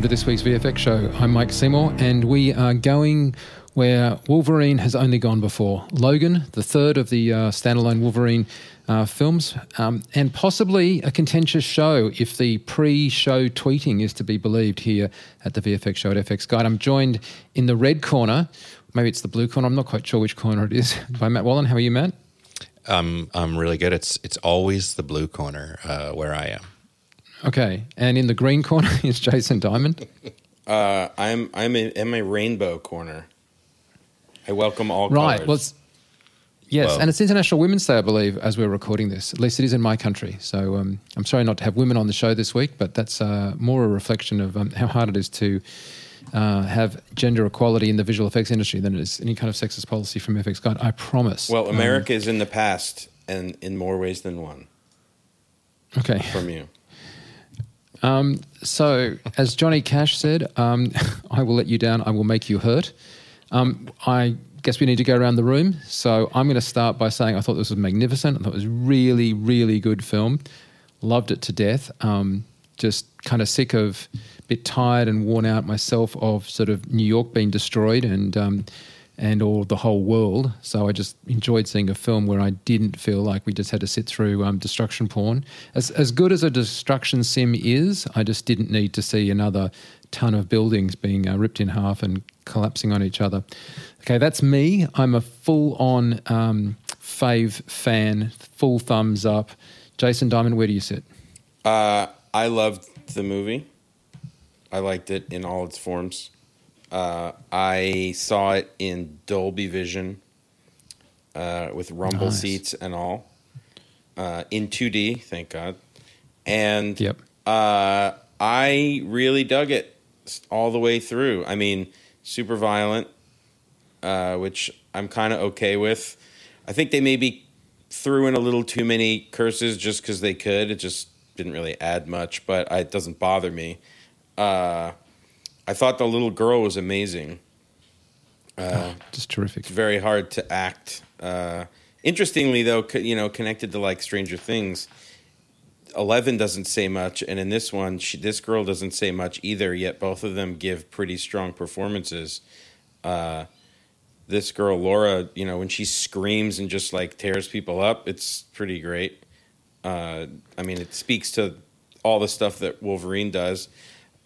Welcome to this week's VFX show. I'm Mike Seymour, and we are going where Wolverine has only gone before. Logan, the third of the uh, standalone Wolverine uh, films, um, and possibly a contentious show if the pre show tweeting is to be believed here at the VFX show at FX Guide. I'm joined in the red corner, maybe it's the blue corner, I'm not quite sure which corner it is, by Matt Wallin. How are you, Matt? Um, I'm really good. It's it's always the blue corner uh, where I am. Okay, and in the green corner is Jason Diamond. Uh, I'm I'm in, in my rainbow corner. I welcome all Right. colors. Well, it's, yes, Well- and it's International Women's Day, I believe, as we're recording this. At least it is in my country. So um, I'm sorry not to have women on the show this week, but that's uh, more a reflection of um, how hard it is to uh, have gender equality in the visual effects industry than it is any kind of sexist policy from FX Guide. I promise. well, Um, America is in the past and in more ways than one okay. from you. Um, so, as Johnny Cash said, um, I will let you down, I will make you hurt. Um, I guess we need to go around the room. So, I'm going to start by saying I thought this was magnificent. I thought it was really, really good film. Loved it to death. Um, just kind of sick of, bit tired and worn out myself of sort of New York being destroyed and um, and or the whole world. So I just enjoyed seeing a film where I didn't feel like we just had to sit through um, destruction porn. As as good as a destruction sim is, I just didn't need to see another ton of buildings being uh, ripped in half and collapsing on each other. Okay, that's me. I'm a full on um, fave fan, full thumbs up. Jason Diamond, where do you sit? Uh, I loved the movie. I liked it in all its forms. Uh, I saw it in Dolby Vision uh, with rumble Nice. seats and all uh, in 2D, thank God. And Yep. uh, I really dug it all the way through. I mean, super violent, uh, which I'm kind of okay with. I think they maybe threw in a little too many curses just because they could. It just didn't really add much, but I, it doesn't bother me. Uh, I thought the little girl was amazing. Uh, Just terrific. It's very hard to act. Uh, interestingly, though, co- you know, connected to like Stranger Things, Eleven doesn't say much, and in this one, she, this girl doesn't say much either. Yet both of them give pretty strong performances. Uh, this girl Laura, you know, when she screams and just like tears people up, it's pretty great. Uh, I mean, it speaks to all the stuff that Wolverine does.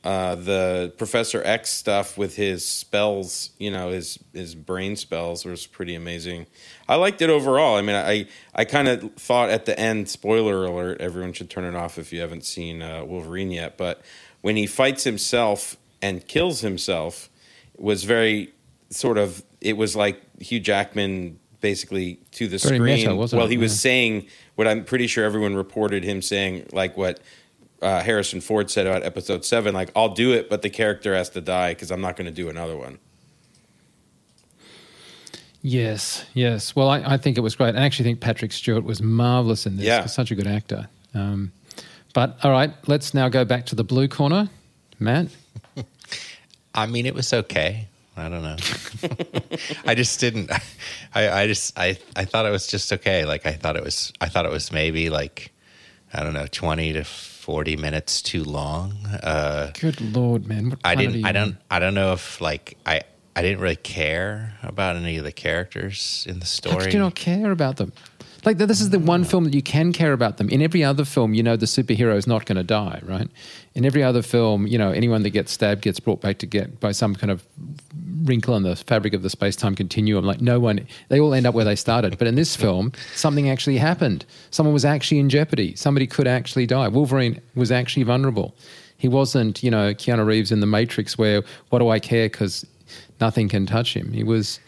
Uh, the Professor X stuff with his spells, you know, his his brain spells was pretty amazing. I liked it overall. I mean, I I kind of thought at the end, spoiler alert, everyone should turn it off if you haven't seen uh, Wolverine yet. But when he fights himself and kills himself, it was very sort of. It was like Hugh Jackman basically to the Very screen. meta, well, it? he was Yeah. saying what I'm pretty sure everyone reported him saying, like what uh, Harrison Ford said about Episode Seven. Like, I'll do it, but the character has to die because I'm not going to do another one. Yes, yes. Well, I, I think it was great. I actually think Patrick Stewart was marvelous in this. Yeah. He's such a good actor. Um, but all right, let's now go back to the blue corner. Matt, I mean, it was okay. I don't know. I just didn't. I, I just I I thought it was just okay. Like I thought it was. I thought it was maybe like I don't know, twenty to forty minutes too long. Uh, good lord, man! What I didn't. I don't. I don't know if like I. I didn't really care about any of the characters in the story. How could you not care about them? Like this is the one film that you can care about them. In every other film, you know the superhero is not going to die, right? In every other film, you know anyone that gets stabbed gets brought back to get by some kind of wrinkle in the fabric of the space-time continuum. Like no one, they all end up where they started. But in this film, something actually happened. Someone was actually in jeopardy. Somebody could actually die. Wolverine was actually vulnerable. He wasn't, you know, Keanu Reeves in The Matrix, where what do I care because nothing can touch him. He was.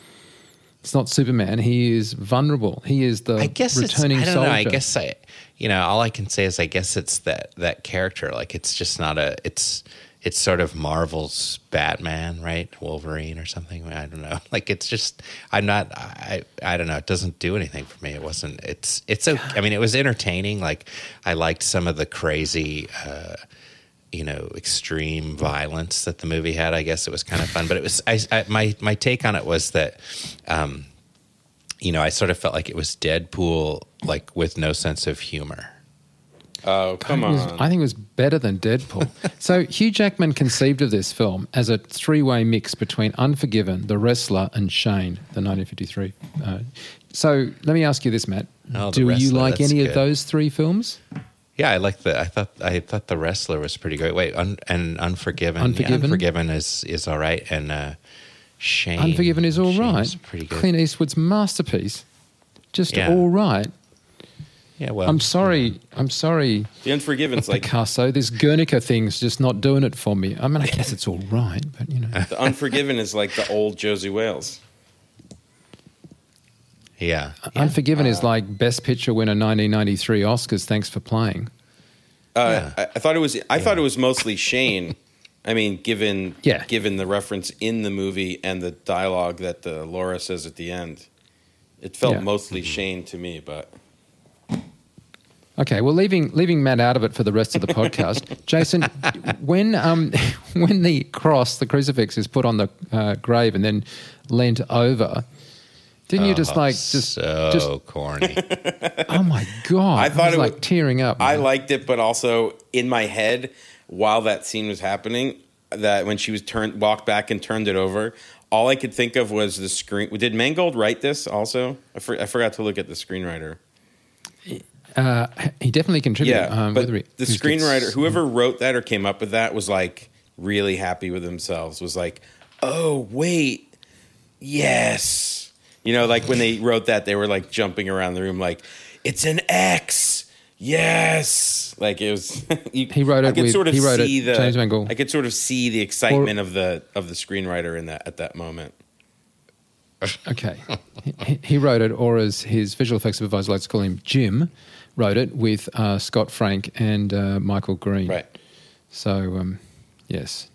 It's not Superman. He is vulnerable. He is the I guess returning it's, I don't soldier. know. I guess I, you know, all I can say is I guess it's that that character. Like it's just not a. It's it's sort of Marvel's Batman, right? Wolverine or something. I don't know. Like it's just I'm not. I I don't know. It doesn't do anything for me. It wasn't. It's it's. Okay. I mean, it was entertaining. Like I liked some of the crazy. Uh, you know extreme violence that the movie had. I guess it was kind of fun, but it was I, I, my my take on it was that, um, you know, I sort of felt like it was Deadpool like with no sense of humor. Oh, come it was- on. I think it was better than Deadpool. so Hugh Jackman conceived of this film as a three-way mix between Unforgiven, The Wrestler, and Shane, the 1953. Uh, so let me ask you this, Matt: Oh, The Do you like that's any of those three films? Yeah, I like the. I thought I thought the wrestler was pretty great. Wait, un, and Unforgiven. Yeah, Unforgiven? Unforgiven is is all right, and uh, Shane. Unforgiven is all Shane's right. Pretty good. Clint Eastwood's masterpiece, just Yeah. all right. yeah, well, I'm sorry. I'm sorry, the Unforgiven's like Picasso. This Guernica thing's just not doing it for me. I mean, I guess it's all right, but you know. the Unforgiven is like the old Josey Wales. Yeah, Unforgiven Uh, is like Best Picture winner 1993 Oscars. Thanks for playing. Uh, Yeah. I, I thought it was. I thought it was mostly Shane. I mean, given Yeah. given the reference in the movie and the dialogue that the Laura says at the end, it felt Yeah. mostly Shane to me. But Okay, well, leaving leaving Matt out of it for the rest of the podcast, Jason, when um when the cross, the crucifix, is put on the uh, grave and then leant over, didn't you just Oh, like just so just corny. oh my god? I thought was it like was- tearing up. I man. liked it. But also in my head, while that scene was happening, that when she was turned, walked back and turned it over, all I could think of was the screen. Did Mangold write this also? I, for, I forgot to look at the screenwriter. uh, he definitely contributed. Yeah, um, but he- the screenwriter, gets- whoever wrote that or came up with that, was like really happy with themselves. Was like, oh wait, yes, you know, like when they wrote that, they were like jumping around the room, like it's an X, yes, like it was. you, He wrote it. I it could with- sort of he wrote it- see the. James Mangold. I could sort of see the excitement of the of the screenwriter in that at that moment. Okay. he, he wrote it, or as his visual effects supervisor likes to call him, Jim, wrote it with uh, Scott Frank and uh, Michael Green. Right. So, um, yes.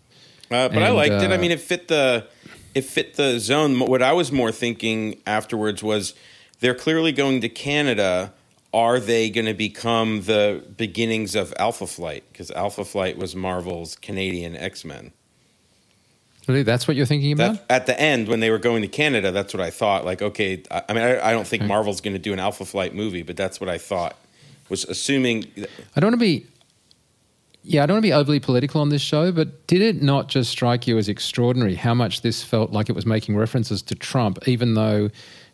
Uh, but I And, liked it. I uh, mean, it fit the it fit the zone. What I was more thinking afterwards was they're clearly going to Canada. Are they going to become the beginnings of Alpha Flight? Because Alpha Flight was Marvel's Canadian X Men. Really, that's what you're thinking about? That at the end when they were going to Canada, that's what I thought. Like, okay, I, I mean, I, I don't think Marvel's going to do an Alpha Flight movie, but that's what I thought. Was assuming I don't want to be. Yeah, I don't want to be overly political on this show, but did it not just strike you as extraordinary how much this felt like it was making references to Trump, even though,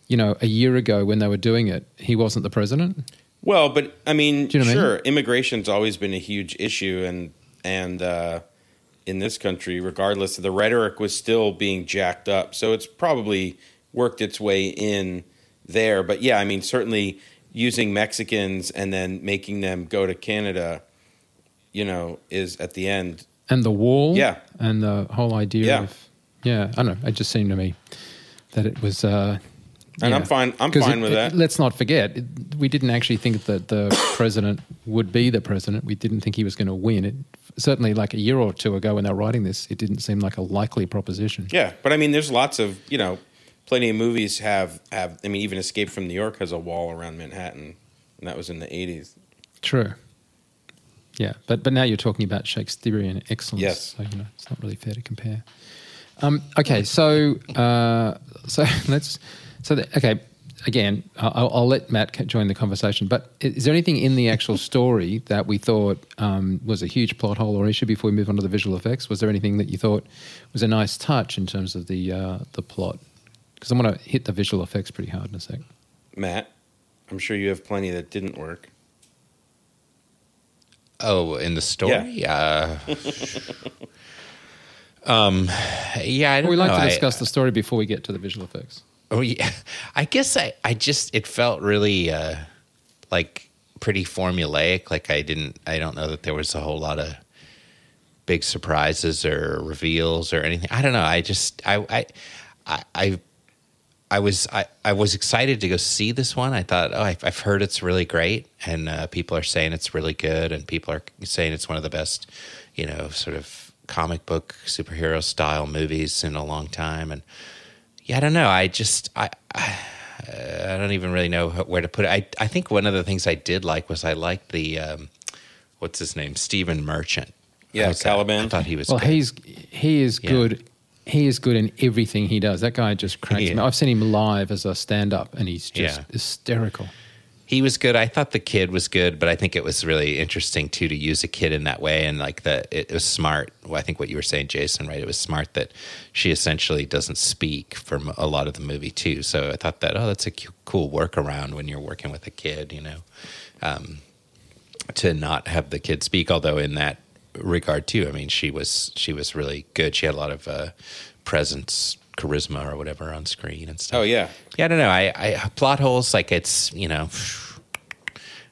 you know, a year ago when they were doing it, he wasn't the president? Well, but I mean, you know what I sure, mean? immigration's always been a huge issue, and and uh, in this country, regardless, the rhetoric was still being jacked up. So it's probably worked its way in there. But yeah, I mean, certainly using Mexicans and then making them go to Canada, you know, is at the end. And the wall? Yeah. And the whole idea Yeah. of. Yeah, I don't know. It just seemed to me that it was. Uh, And yeah. I'm fine. I'm fine it- with it- that. Let's not forget, it, we didn't actually think that the president would be the president. We didn't think he was going to win. It certainly, like a year or two ago, when they were writing this, it didn't seem like a likely proposition. Yeah, but I mean, there's lots of you know, plenty of movies have have. I mean, even Escape from New York has a wall around Manhattan, and that was in the '80s. True. Yeah, but but now you're talking about Shakespearean excellence. Yes. So you know it's not really fair to compare. Um, okay, so uh, so let's so the, okay again. I'll, I'll let Matt join the conversation. But is there anything in the actual story that we thought um, was a huge plot hole or issue before we move on to the visual effects? Was there anything that you thought was a nice touch in terms of the uh, the plot? Because I'm going to hit the visual effects pretty hard in a sec. Matt, I'm sure you have plenty that didn't work. Oh, in the story? Uh, um, yeah, I don't we like know. to I- discuss the story before we get to the visual effects. Oh yeah, I guess I, I just it felt really uh, like pretty formulaic. Like I didn't I don't know that there was a whole lot of big surprises or reveals or anything. I don't know. I just I I I. I I was I, I was excited to go see this one. I thought, oh, I've, I've heard it's really great, and uh, people are saying it's really good, and people are saying it's one of the best, you know, sort of comic book superhero style movies in a long time. And yeah, I don't know. I just I I, I don't even really know where to put it. I I think one of the things I did like was I liked the um, what's his name Stephen Merchant. Yeah, I thought- Caliban. I thought he was. Well, good. he's he is Yeah. good. He is good in everything he does. That guy just cracks me. I've seen him live as a stand-up, and he's just Yeah. hysterical. he was good. I thought the kid was good, but I think it was really interesting too to use a kid in that way, and like that it, was smart. Well, I think what you were saying, Jason, right? It was smart that she essentially doesn't speak for a lot of the movie too. So I thought that oh, that's a cool workaround when you're working with a kid, you know, um, to not have the kid speak. Although in that regard too, I mean, she was she was really good. She had a lot of uh, presence charisma or whatever on screen and stuff. Oh yeah, yeah. I don't know. I, I plot holes like it's you know,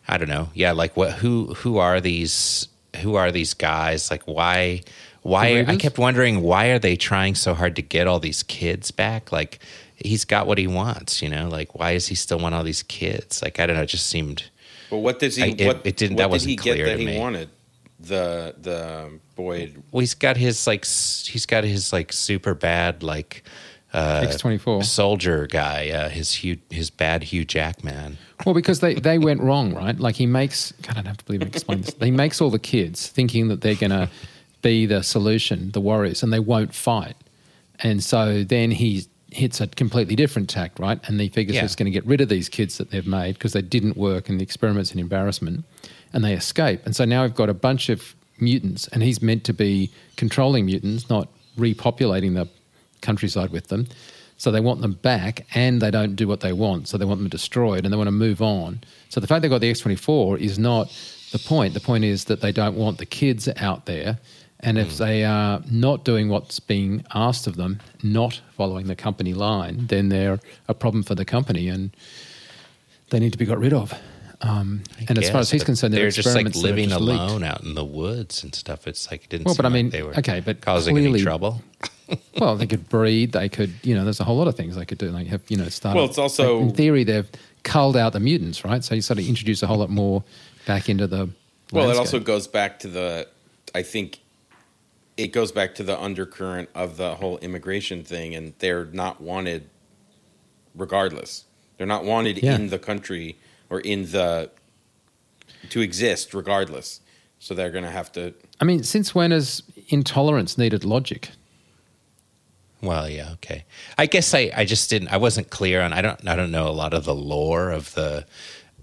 I don't know. Yeah, like what? Who who are these? Who are these guys? Like why? Why I kept wondering why are they trying so hard to get all these kids back? Like he's got what he wants, you know. Like why does he still want all these kids? Like I don't know. It just seemed. But what does he? I, it, what, it didn't. What that wasn't did he clear get that to he me. wanted? The the Boyd. Well, he's got his like he's got his like super bad like uh, X twenty four soldier guy. Uh, his Hugh, his bad Hugh Jackman. Well, because they, they went wrong, right? Like he makes. God, I don't have to believe him explain this. He makes all the kids thinking that they're going to be the solution, the warriors, and they won't fight. And so then he hits a completely different tack, right? And he figures Yeah. he's going to get rid of these kids that they've made because they didn't work and the experiment's an embarrassment, and they escape. And so now we've got a bunch of mutants, and he's meant to be controlling mutants, not repopulating the countryside with them. So they want them back, and they don't do what they want. So they want them destroyed, and they want to move on. So the fact they've got the X twenty four is not the point. The point is that they don't want the kids out there. And if hmm. they are not doing what's being asked of them, not following the company line, then they're a problem for the company, and they need to be got rid of. Um, and as far as he's concerned, they're, they're just like experiments that are living just leaked. alone out in the woods and stuff. It's like it didn't. Well, seem but I like mean, they were okay, but causing clearly- any trouble. Well, they could breed. They could, you know, there's a whole lot of things they could do. Like have, you know, start. Well, it's also- in theory they've culled out the mutants, right? So you sort of introduce a whole lot more back into the. Well, it also goes back to the. I think it goes back to the undercurrent of the whole immigration thing, and they're not wanted, regardless. They're not wanted Yeah. in the country or in the to exist, regardless. So they're going to have to. I mean, since when has intolerance needed logic? Well, yeah, okay. I guess I, I just didn't. I wasn't clear on. I don't. I don't know a lot of the lore of the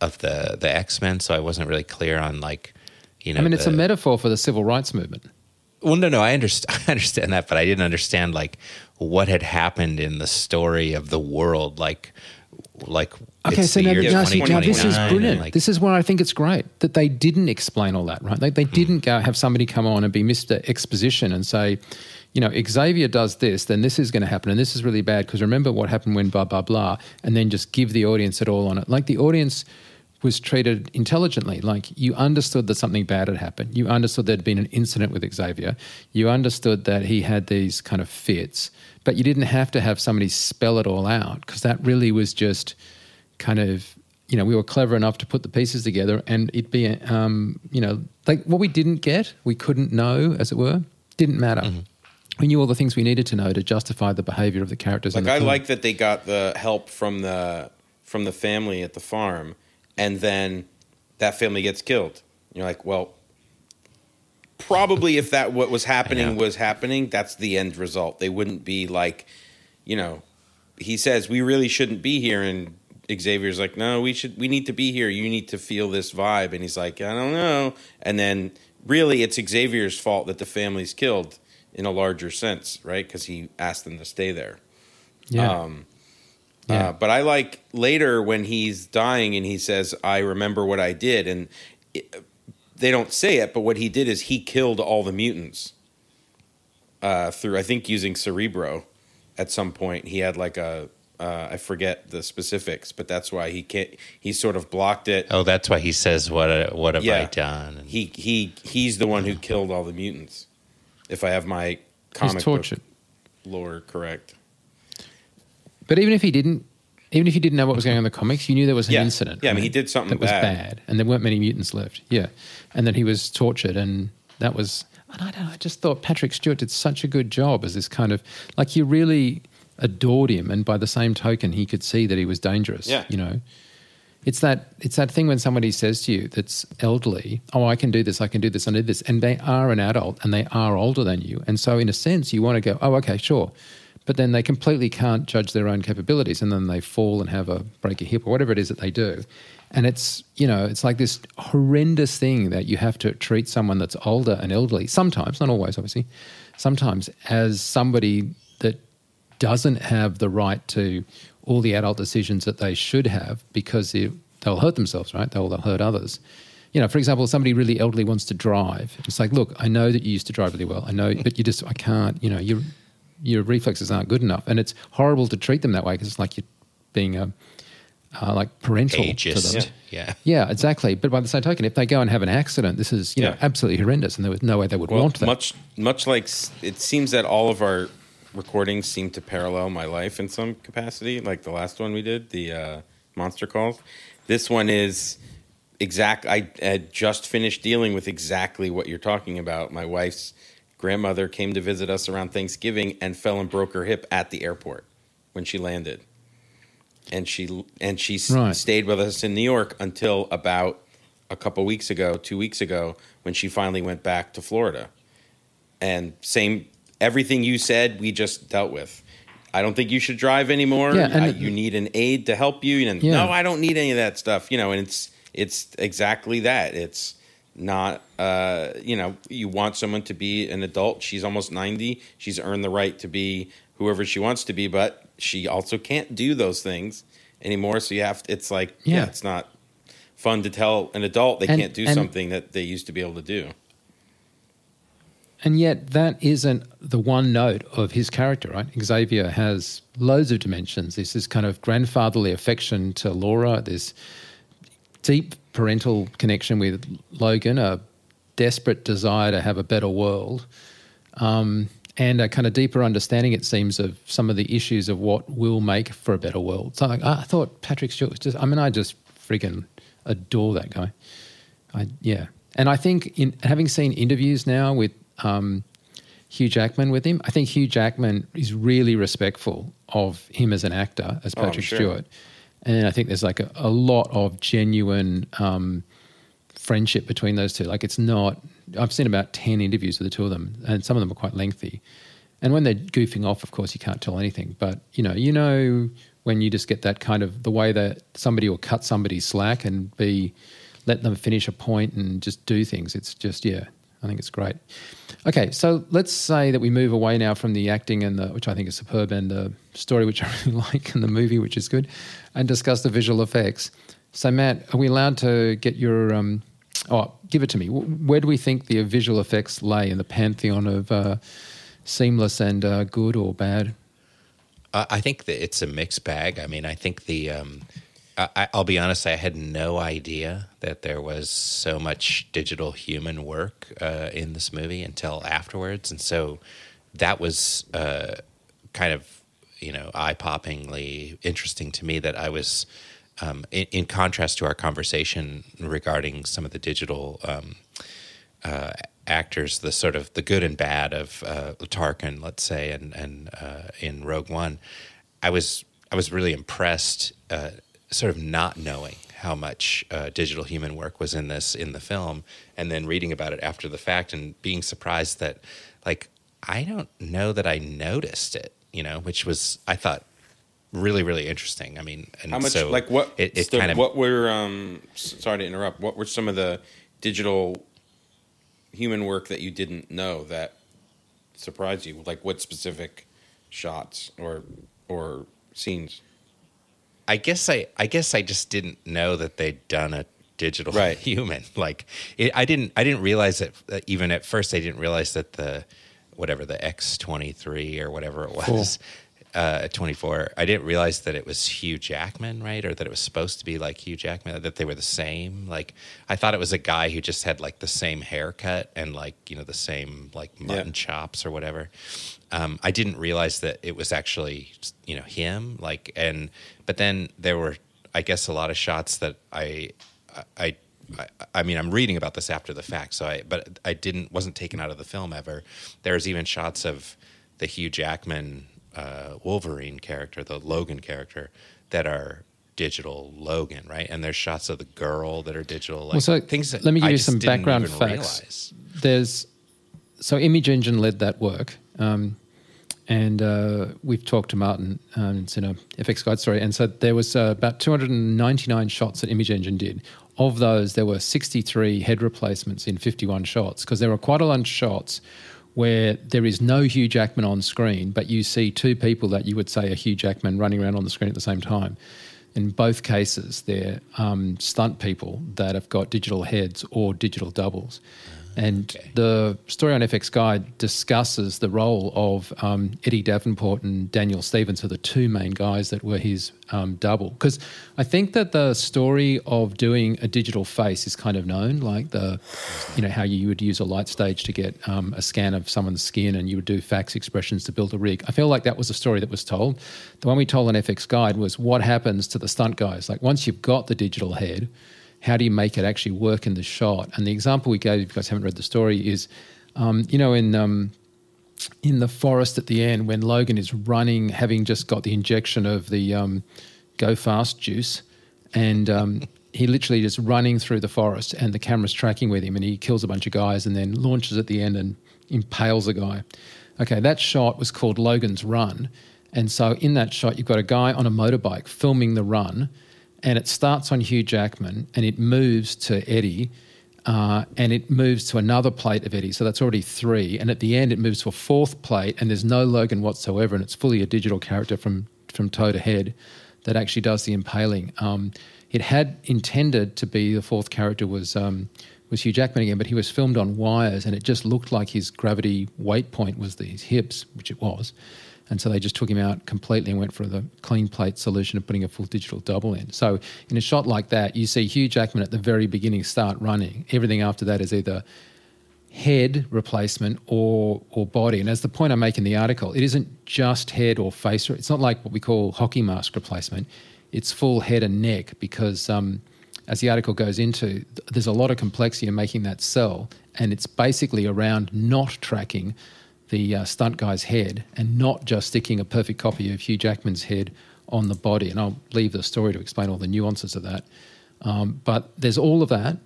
of the the X Men, so I wasn't really clear on like, you know. I mean, it's a metaphor for the civil rights movement. Well, no, no, I understand. I understand that, but I didn't understand like what had happened in the story of the world, like, like. Okay, so now, now, see, now this is brilliant. like- this is where I think it's great that they didn't explain all that, right? They, they didn't go have somebody come on and be Mr. Exposition and say, you know, Xavier does this, then this is going to happen, and this is really bad because remember what happened when blah, blah, blah, and then just give the audience it all on it. Like the audience was treated intelligently. Like you understood that something bad had happened. You understood there'd been an incident with Xavier. You understood that he had these kind of fits, but you didn't have to have somebody spell it all out because that really was just kind of you know we were clever enough to put the pieces together and it'd be um, you know like what we didn't get we couldn't know as it were didn't matter Mm-hmm. we knew all the things we needed to know to justify the behavior of the characters Like the I film. like that they got the help from the from the family at the farm, and then that family gets killed. You're like, well, probably if that what was happening was happening, that's the end result. They wouldn't be like, you know, he says we really shouldn't be here, and Xavier's like, no, we should, we need to be here. You need to feel this vibe, and he's like, I don't know, and then really it's Xavier's fault that the family's killed in a larger sense, right? Because he asked them to stay there. yeah Um, Yeah. uh, but I like later when he's dying and he says, "I remember what I did," and it, they don't say it, but what he did is he killed all the mutants uh, through, I think, using Cerebro. At some point, he had like a uh, I forget the specifics, but that's why he can't. He sort of blocked it. Oh, that's why he says, "What? uh, What have I done?" And He he he's the one who killed all the mutants. If I have my comic tortured book lore correct. but even if he didn't even if you didn't know what was going on in the comics you knew there was an Yeah. incident Yeah, I mean, he did something that was bad. bad and there weren't many mutants left yeah and then he was tortured and that was and I don't know I just thought Patrick Stewart did such a good job as this kind of like you really adored him and by the same token he could see that he was dangerous Yeah. you know it's that it's that thing when somebody says to you that's elderly, oh, I can do this, I can do this, I did this, and they are an adult and they are older than you, and so in a sense you want to go, oh, okay, sure, but then they completely can't judge their own capabilities, and then they fall and have a break a hip or whatever it is that they do. And it's you know it's like this horrendous thing that you have to treat someone that's older and elderly sometimes, not always, obviously, sometimes as somebody that doesn't have the right to all the adult decisions that they should have because it, they'll hurt themselves, right? They'll, they'll hurt others. You know, for example, somebody really elderly wants to drive. It's like, look, I know that you used to drive really well. I know, mm. but you just, I can't. You know, your your reflexes aren't good enough, and it's horrible to treat them that way because it's like you're being a uh, like parental Ageist. to them. Yeah. Yeah, exactly. But by the same token, if they go and have an accident, this is you know absolutely horrendous, and there was no way they would Well, want that. much much like it seems that all of our recordings seem to parallel my life in some capacity. Like the last one we did, the uh, monster calls. This one is exact. I had just finished dealing with exactly what you're talking about. My wife's grandmother came to visit us around Thanksgiving and fell and broke her hip at the airport when she landed, and she and she Right. stayed with us in New York until about a couple weeks ago, two weeks ago, when she finally went back to Florida. And same, everything you said, we just dealt with. I don't think you should drive anymore. Yeah, and I- you need an aid to help you. And Yeah. no, I don't need any of that stuff. You know, and it's it's exactly that. It's not. Uh, you know, you want someone to be an adult. She's almost ninety. She's earned the right to be whoever she wants to be, but she also can't do those things anymore. So you have. to, It's like yeah, Yeah. it's not fun to tell an adult they And- can't do and- something that they used to be able to do. And yet, that isn't the one note of his character, right? Xavier has loads of dimensions. There's this kind of grandfatherly affection to Laura, this deep parental connection with Logan, a desperate desire to have a better world, um, and a kind of deeper understanding, it seems, of some of the issues of what will make for a better world. So like, I thought Patrick Stewart was just, I mean, I just freaking adore that guy. I, yeah. And I think in having seen interviews now with um, Hugh Jackman with him, I think Hugh Jackman is really respectful of him as an actor, as Oh, Patrick sure. Stewart. And I think there's like a, a lot of genuine um, friendship between those two. Like it's not, I've seen about 10 interviews with the two of them, and some of them are quite lengthy. And when they're goofing off, of course, you can't tell anything. But you know, you know when you just get that kind of the way that somebody will cut somebody slack and be let them finish a point and just do things. It's just yeah, I think it's great. Okay, so let's say that we move away now from the acting and the which I think is superb and the story which I really like and the movie which is good, and discuss the visual effects. So Matt, are we allowed to get your um, oh give it to me? Where do we think the visual effects lay in the pantheon of uh, seamless and uh, good or bad? I think that it's a mixed bag. I mean, I think the. Um, I, I- I'll be honest. I had no idea that there was so much digital human work uh, in this movie until afterwards, and so that was uh, kind of you know eye poppingly interesting to me. That I was. Um, in, in contrast to our conversation regarding some of the digital um, uh, actors, the sort of the good and bad of uh, Tarkin, let's say, and and uh, in Rogue One, I was I was really impressed, uh, sort of not knowing how much uh, digital human work was in this in the film, and then reading about it after the fact and being surprised that, like, I don't know that I noticed it, you know, which was I thought really really interesting. I mean, and How much so like what it, it stood- kind of what were um sorry to interrupt what were some of the digital human work that you didn't know that surprised you like what specific shots or or scenes I guess I I guess I just didn't know that they'd done a digital Right. human. Like it, I didn't I didn't realize that uh, even at first I didn't realize that the whatever the X twenty three or whatever it was. Uh, 24. I didn't realize that it was Hugh Jackman, right? Or that it was supposed to be like Hugh Jackman, that they were the same. Like, I thought it was a guy who just had like the same haircut and like, you know, the same like mutton Yeah. chops or whatever. Um, I didn't realize that it was actually, you know, him. Like, and but then there were, I guess, a lot of shots that I, I, I, I mean, I'm reading about this after the fact. So I, but I didn't, wasn't taken out of the film ever. There's even shots of the Hugh Jackman uh, Wolverine character, the Logan character, that are digital Logan, right? And there's shots of the girl that are digital. Like well, so things that let me give I you some background facts. realize. There's so Image Engine led that work, um, and uh, we've talked to Martin. Um, it's in a FX Guide story, and so there was uh, about 299 shots that Image Engine did. Of those, there were 63 head replacements in 51 shots because there were quite a lot of shots where there is no Hugh Jackman on screen, but you see two people that you would say are Hugh Jackman running around on the screen at the same time. In both cases, they're um, stunt people that have got digital heads or digital doubles. And Okay. the story on FX Guide discusses the role of um, Eddie Davenport and Daniel Stevens, are the two main guys that were his um, double. Because I think that the story of doing a digital face is kind of known, like the, you know, how you would use a light stage to get um, a scan of someone's skin, and you would do FACS expressions to build a rig. I feel like that was a story that was told. The one we told on FX Guide was what happens to the stunt guys. Like once you've got the digital head how do you make it actually work in the shot? And the example we gave, if you guys haven't read the story, is um, you know in um, in the forest at the end when Logan is running, having just got the injection of the um, Go Fast juice, and um, he literally just running through the forest, and the camera's tracking with him, and he kills a bunch of guys, and then launches at the end and impales a guy. Okay, that shot was called Logan's Run, and so in that shot, you've got a guy on a motorbike filming the run, and it starts on Hugh Jackman, and it moves to Eddie uh, and it moves to another plate of Eddie. So that's already three. And at the end, it moves to a fourth plate, and there's no Logan whatsoever, and it's fully a digital character from from toe to head that actually does the impaling. Um, it had intended to be the fourth character was um, was Hugh Jackman again, but he was filmed on wires, and it just looked like his gravity weight point was the, his hips, which it was. And so they just took him out completely and went for the clean plate solution of putting a full digital double in. So in a shot like that, you see Hugh Jackman at the very beginning start running. Everything after that is either head replacement or or body. And as the point I make in the article, it isn't just head or face. It's not like what we call hockey mask replacement. It's full head and neck because, um, as the article goes into, there's a lot of complexity in making that sell, and it's basically around not tracking the uh, stunt guy's head and not just sticking a perfect copy of Hugh Jackman's head on the body. And I'll leave the story to explain all the nuances of that. Um, but there's all of that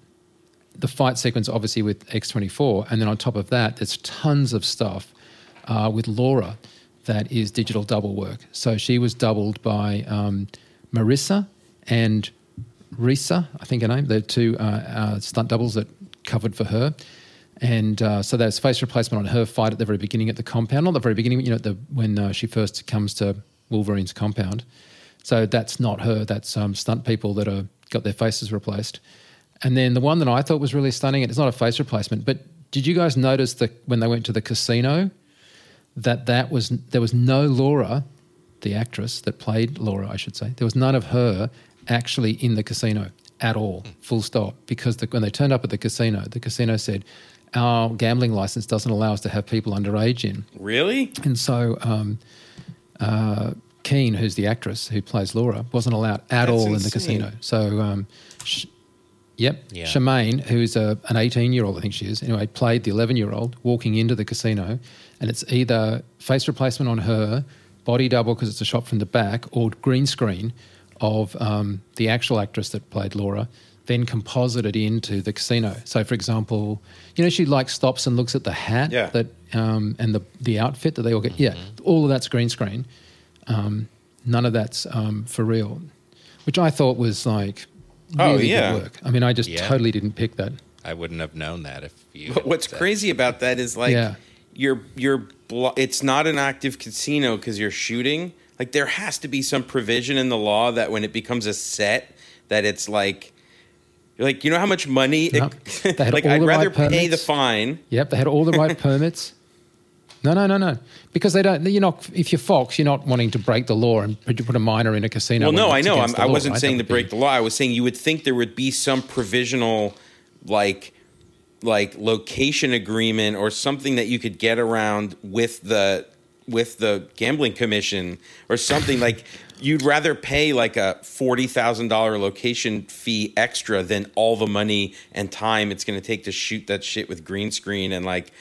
the fight sequence, obviously, with X24. And then on top of that, there's tons of stuff uh, with Laura that is digital double work. So she was doubled by um, Marissa and Risa, I think her name. They're two uh, uh, stunt doubles that covered for her. And uh, so there's face replacement on her fight at the very beginning at the compound. Not the very beginning, you know, the, when uh, she first comes to Wolverine's compound. So that's not her. That's um, stunt people that are got their faces replaced. And then the one that I thought was really stunning, and it's not a face replacement, but did you guys notice that when they went to the casino, that that was there was no Laura, the actress that played Laura, I should say, there was none of her actually in the casino at all, full stop. Because the, when they turned up at the casino, the casino said, "Our gambling license doesn't allow us to have people underage in." Really? And so um, uh, Keen, who's the actress who plays Laura, wasn't allowed at That's all in the casino. So, um, sh- yep, Yeah. Shemaine, who's a, an 18 year old, I think she is, anyway, played the 11 year old walking into the casino. And it's either face replacement on her, body double because it's a shot from the back, or green screen of um, the actual actress that played Laura. Then composited into the casino. So, for example, you know, she like stops and looks at the hat Yeah. that um, and the the outfit that they all get. Yeah, all of that's green screen. Um, none of that's um, for real, which I thought was like Oh, really yeah. good work. I mean, I just Yeah. totally didn't pick that. I wouldn't have known that if you. But what's said- crazy about that is like Yeah. you're you're blo- it's not an active casino because you're shooting. Like there has to be some provision in the law that when it becomes a set, that it's like. Like you know how much money? It, They had like all I'd the rather right pay the fine. Yep, they had all the right permits. No, no, no, no. Because they don't. You're not. If you're Fox, you're not wanting to break the law and put a minor in a casino. Well, no, I know. I'm, I wasn't right? saying That to break the law. I was saying you would think there would be some provisional, like, like location agreement or something that you could get around with the with the gambling commission or something like. You'd rather pay like a forty thousand dollar location fee extra than all the money and time it's going to take to shoot that shit with green screen and like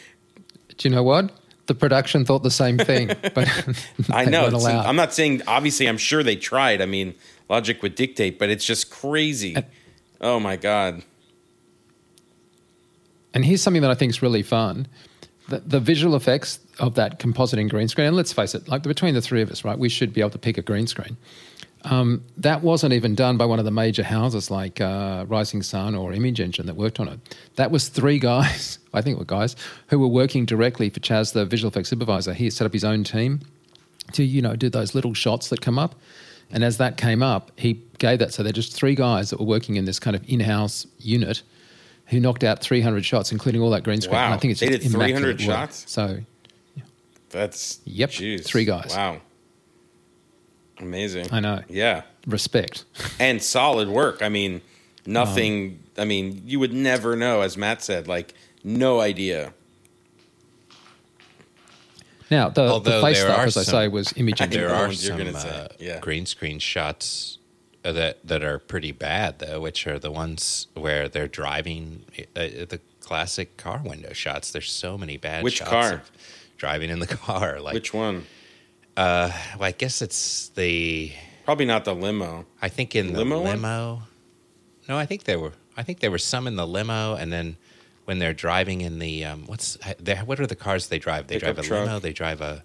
Do you know what? The production thought the same thing, but I know. I'm not saying. Obviously, I'm sure they tried. I mean, logic would dictate, but it's just crazy. Oh my god! And here's something that I think is really fun. The, the visual effects of that compositing green screen, and let's face it, like between the three of us, right, we should be able to pick a green screen. Um, that wasn't even done by one of the major houses like uh, Rising Sun or Image Engine that worked on it. That was three guys, I think were guys, who were working directly for Chas, the visual effects supervisor. He set up his own team to, you know, do those little shots that come up. And as that came up, he gave that. So they're just three guys that were working in this kind of in-house unit who knocked out 300 shots, including all that green screen. Wow. And I think it's They just did 300 immaculate work. shots? So That's Yep, jeez. three guys. Wow, amazing. I know. Yeah, respect. and solid work. I mean, nothing. I mean, you would never know, as Matt said. Like, no idea. Now the, the Although face stuff, are as I say, was image I there are what you're some say. uh, Yeah. green screen shots that that are pretty bad though, which are the ones where they're driving uh, the classic car window shots. There's so many bad Which shots car? of driving in the car. Like, Which one? uh, well, I guess it's the. Probably not the limo. I think in the Limo limo. one? No, I think there were. I think there were some in the limo, and then when they're driving in the um, what's they, what are the cars they drive? They Pickup drive a truck. limo. They drive a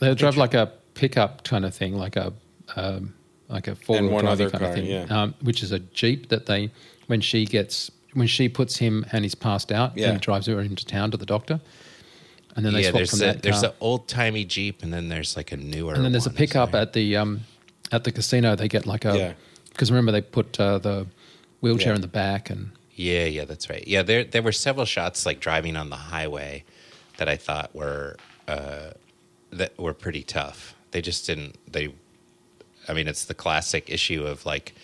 They drive like a pickup kind of thing, like a um, like a four And wheel one drive other kind of thing, yeah. um, which is a jeep that they when she gets when she puts him and he's passed out, Yeah. and drives her into town to the doctor, and then they yeah. swap There's from a, that there's car. an old timey Jeep, and then there's like a newer. and then there's a one, isn't pickup at the um, at the casino. They get like a Yeah. because remember they put uh, the wheelchair Yeah. in the back and Yeah, yeah, that's right. Yeah, there there were several shots like driving on the highway that I thought were uh, that were pretty tough. They just didn't. They, I mean, it's the classic issue of like,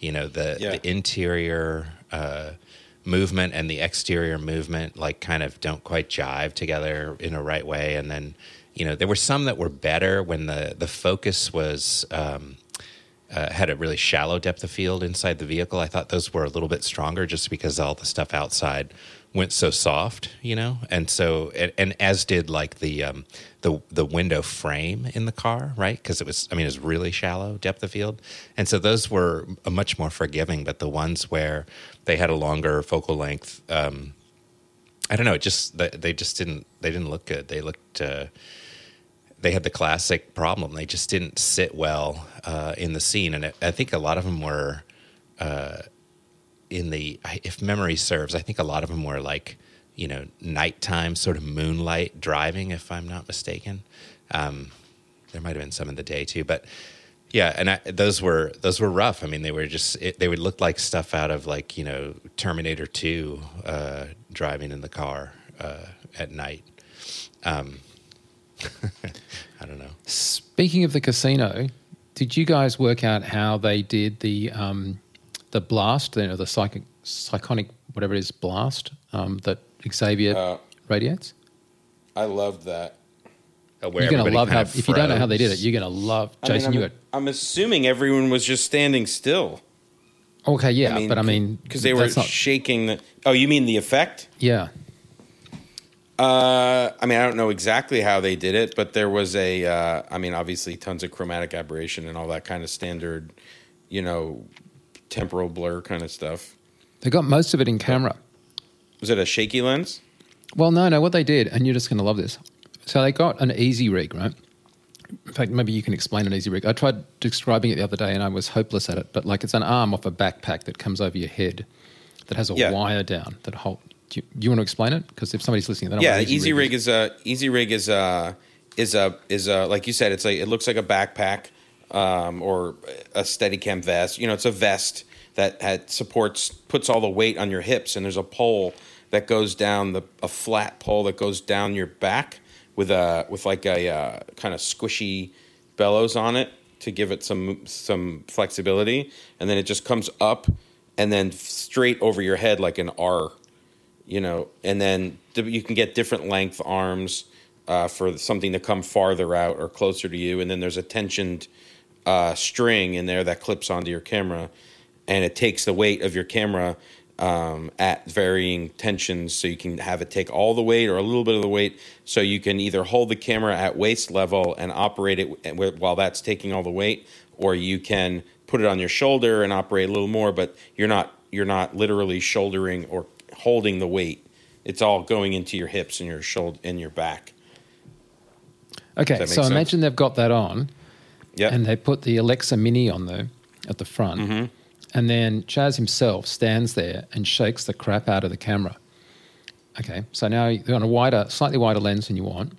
you know, the Yeah. the interior uh, movement and the exterior movement like kind of don't quite jive together in a right way. And then, you know, there were some that were better when the the focus was. Um, uh, had a really shallow depth of field inside the vehicle. I thought those were a little bit stronger just because all the stuff outside went so soft, you know, and so and, and as did like the um, the the window frame in the car, right? Because it was, I mean, it was really shallow depth of field, and so those were much more forgiving. But the ones where they had a longer focal length, um, I don't know, it just they, they just didn't they didn't look good. They looked. Uh, they had the classic problem. They just didn't sit well uh, in the scene, and it, I think a lot of them were uh, in the. If memory serves, I think a lot of them were like you know nighttime sort of moonlight driving, if I'm not mistaken. Um, there might have been some in the day too, but yeah, and I, those were those were rough. I mean, they were just it, they would look like stuff out of like you know Terminator Two, uh, driving in the car uh, at night. Um, I don't know. Speaking of the casino, did you guys work out how they did the um, the blast, you know, the psychic, psychonic, whatever it is, blast um, that Xavier Uh, radiates? I loved that. You're going to love how. If you don't know how they did it, you're going to love. I mean, Jason, I'm, you got I'm assuming everyone was just standing still. okay, yeah, but I mean, because they were not- shaking. The, oh, you mean the effect? yeah, Uh, I mean, I don't know exactly how they did it, but there was a. Uh, I mean, obviously, tons of chromatic aberration and all that kind of standard, you know, temporal blur kind of stuff. they got most of it in camera. Was it a shaky lens? Well, no, no. What they did, and you're just going to love this. So they got an easy rig, right? In fact, maybe you can explain an easy rig. I tried describing it the other day, and I was hopeless at it. But like, it's an arm off a backpack that comes over your head, that has a Yeah. wire down that hold. Do you, you want to explain it? Because if somebody's listening, they don't yeah, an easy, rig is a easy rig is a is a is a like you said, it's like it looks like a backpack um, or a Steadicam vest. You know, it's a vest that had supports puts all the weight on your hips, and there's a pole that goes down the a flat pole that goes down your back with a with like a uh, kind of squishy bellows on it to give it some some flexibility, and then it just comes up and then straight over your head like an R you know, and then th- you can get different length arms uh, for something to come farther out or closer to you, and then there's a tensioned uh, string in there that clips onto your camera, and it takes the weight of your camera um, at varying tensions, so you can have it take all the weight or a little bit of the weight, so you can either hold the camera at waist level and operate it while that's taking all the weight, or you can put it on your shoulder and operate a little more, but you're not you're not literally shouldering or holding the weight It's all going into your hips and your shoulder and your back. Okay, Does that make so sense? imagine they've got that on, Yeah. and they put the Alexa Mini on there at the front, Mm-hmm. and then Chas himself stands there and shakes the crap out of the camera. Okay, so now you're on a wider, slightly wider lens than you want.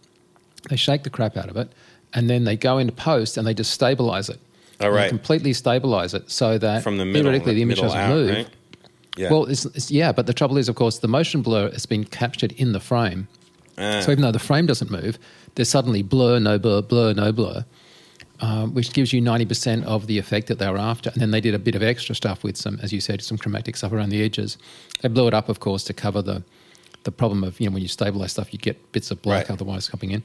They shake the crap out of it, and then they go into post and they just stabilize it. All And they completely stabilize it so that From the middle, theoretically the image middle doesn't out, move. right? Yeah. Well, it's, it's, yeah, but the trouble is, of course, the motion blur has been captured in the frame. Ah. So even though the frame doesn't move, there's suddenly blur, no blur, blur, no blur, um, which gives you 90% of the effect that they were after. And then they did a bit of extra stuff with some, as you said, some chromatic stuff around the edges. They blew it up, of course, to cover the, the problem of, you know, when you stabilize stuff, you get bits of black Right. otherwise coming in.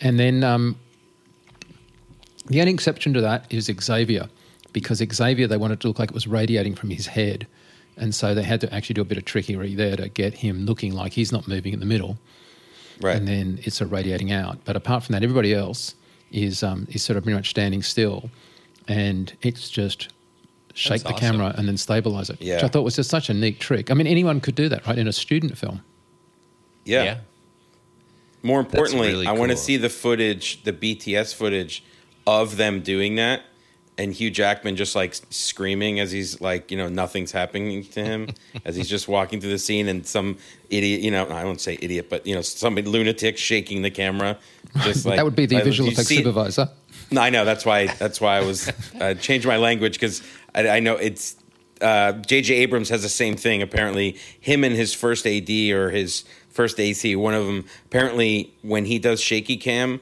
And then um, the only exception to that is Xavier, because Xavier, they wanted to look like it was radiating from his head. And so they had to actually do a bit of trickery there to get him looking like he's not moving in the middle right. and then it's of radiating out. But apart from that, everybody else is um, is sort of pretty much standing still, and it's just shake That's the awesome. camera and then stabilize it. Yeah. Which I thought was just such a neat trick. I mean, anyone could do that, right? In a student film. yeah. More importantly, really I want to see the footage, the BTS footage of them doing that, and Hugh Jackman just like screaming as he's like, you know, nothing's happening to him as he's just walking through the scene, and some idiot, you know, I won't say idiot, but you know, some lunatic shaking the camera, just like that would be the I- visual effects supervisor. No, I know that's why that's why I was uh, changed my language because I, I know it's uh, J.J. Abrams has the same thing. Apparently, him and his first AD or his first AC, one of them. Apparently, when he does shaky cam,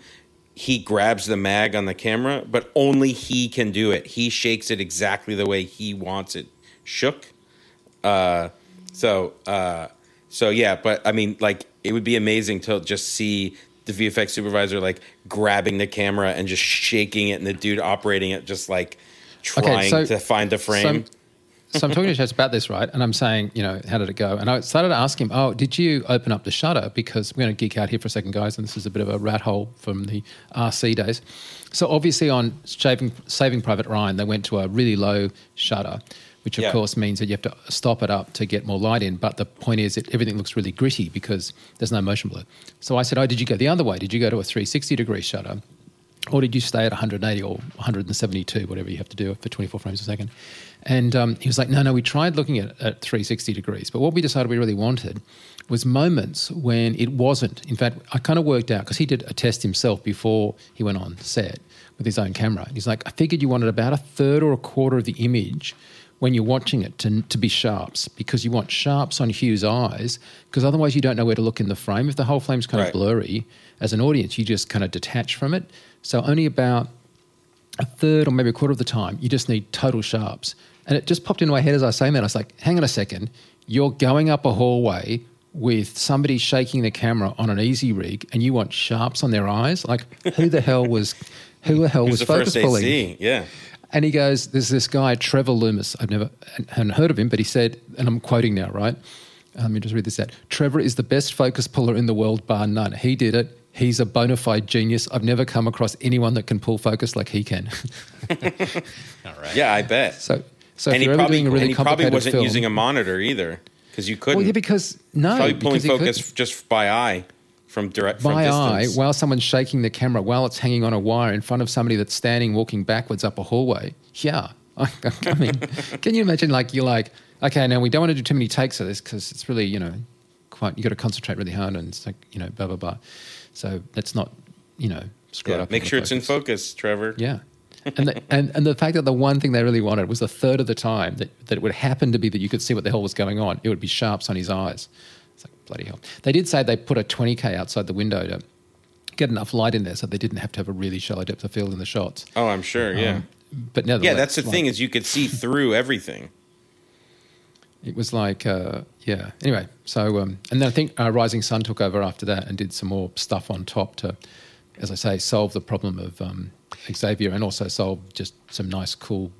he grabs the mag on the camera, but only he can do it. He shakes it exactly the way he wants it shook. Uh, so uh, so yeah, but I mean, like it would be amazing to just see the VFX supervisor like grabbing the camera and just shaking it, and the dude operating it just like trying so- to find the frame. So, so I'm talking to Chas about this, right? And I'm saying, you know, how did it go? And I started to ask him, oh, did you open up the shutter? Because we're going to geek out here for a second, guys, and this is a bit of a rat hole from the RC days. So obviously on Saving, Saving Private Ryan, they went to a really low shutter, which of Yeah. course means that you have to stop it up to get more light in. But the point is that everything looks really gritty because there's no motion blur. So I said, oh, did you go the other way? Did you go to a 360 degree shutter? or did you stay at 180 or 172, whatever you have to do for 24 frames a second? And um, he was like, no, no, we tried looking at, at 360 degrees, but what we decided we really wanted was moments when it wasn't. In fact, I kind of worked out because he did a test himself before he went on set with his own camera. He's like, I figured you wanted about a third or a quarter of the image when you're watching it to, to be sharps because you want sharps on Hugh's eyes because otherwise you don't know where to look in the frame. If the whole frame's kind Right. of blurry, as an audience, you just kind of detach from it. So only about a third or maybe a quarter of the time, you just need total sharps. And it just popped into my head as I was saying that. I was like, hang on a second. You're going up a hallway with somebody shaking the camera on an easy rig and you want sharps on their eyes? Like, who the hell was, who the hell Who's was the focus first pulling? Yeah. And he goes, There's this guy, Trevor Loomis. I've never hadn't heard of him, but he said, and I'm quoting now, right? Um, Let me just read this out. Trevor is the best focus puller in the world, bar none. He did it. He's a bona fide genius. I've never come across anyone that can pull focus like he can. All right. Yeah, I bet. so, so and if he you're ever probably doing a really and he probably wasn't film, using a monitor either because you couldn't. well, yeah, because no, probably pulling because he couldn't. focus just by eye from direct from by eye while someone's shaking the camera while it's hanging on a wire in front of somebody that's standing walking backwards up a hallway. Yeah. I, I mean, can you imagine like you're like, okay, now we don't want to do too many takes of this because it's really, you know, quite, you got to concentrate really hard and it's like, you know, blah, blah, blah. So let's not, you know, screw it Yeah, up. make sure it's in focus, Trevor. Yeah. And the, and, and the fact that the one thing they really wanted was a third of the time that, that it would happen to be that you could see what the hell was going on. It would be sharps on his eyes. It's like, bloody hell. They did say they put a 20K outside the window to get enough light in there so they didn't have to have a really shallow depth of field in the shots. Oh, I'm sure. Yeah. Um, but nevertheless, yeah, that's the like, thing is you could see through everything. It was like, uh, yeah. Anyway, so um, and then I think uh, Rising Sun took over after that and did some more stuff on top to, as I say, solve the problem of um, Xavier and also solve just some nice, cool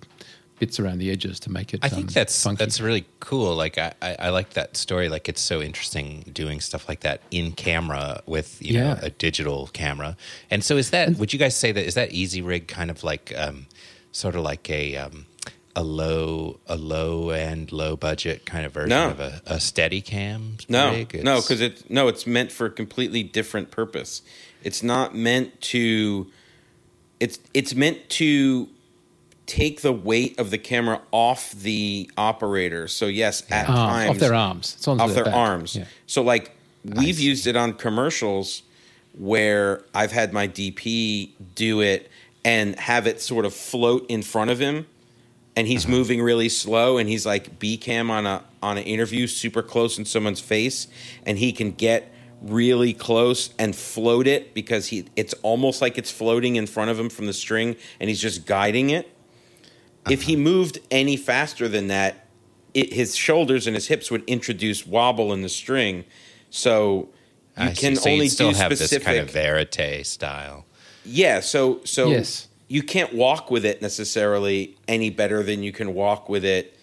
bits around the edges to make it. I think um, that's funky. that's really cool. Like I, I, I like that story. Like it's so interesting doing stuff like that in camera with you Yeah. know a digital camera. And so is that? would you guys say that is that Easy Rig kind of like um, sort of like a um, a low a low end low budget kind of version No. of a, a steady cam No, rig? no, because it's no, it's meant for a completely different purpose. It's not meant to. It's it's meant to take the weight of the camera off the operator. So yes, at Ah, times off their arms. It's off their back. arms. Yeah. So like we've used it on commercials where I've had my DP do it and have it sort of float in front of him and he's moving really slow and he's like B cam on a on an interview super close in someone's face and he can get really close and float it because he it's almost like it's floating in front of him from the string and he's just guiding it. If he moved any faster than that, it, his shoulders and his hips would introduce wobble in the string. So you I see. can So only still do have specific. this kind of verite style. yeah, so so Yes. you can't walk with it necessarily any better than you can walk with it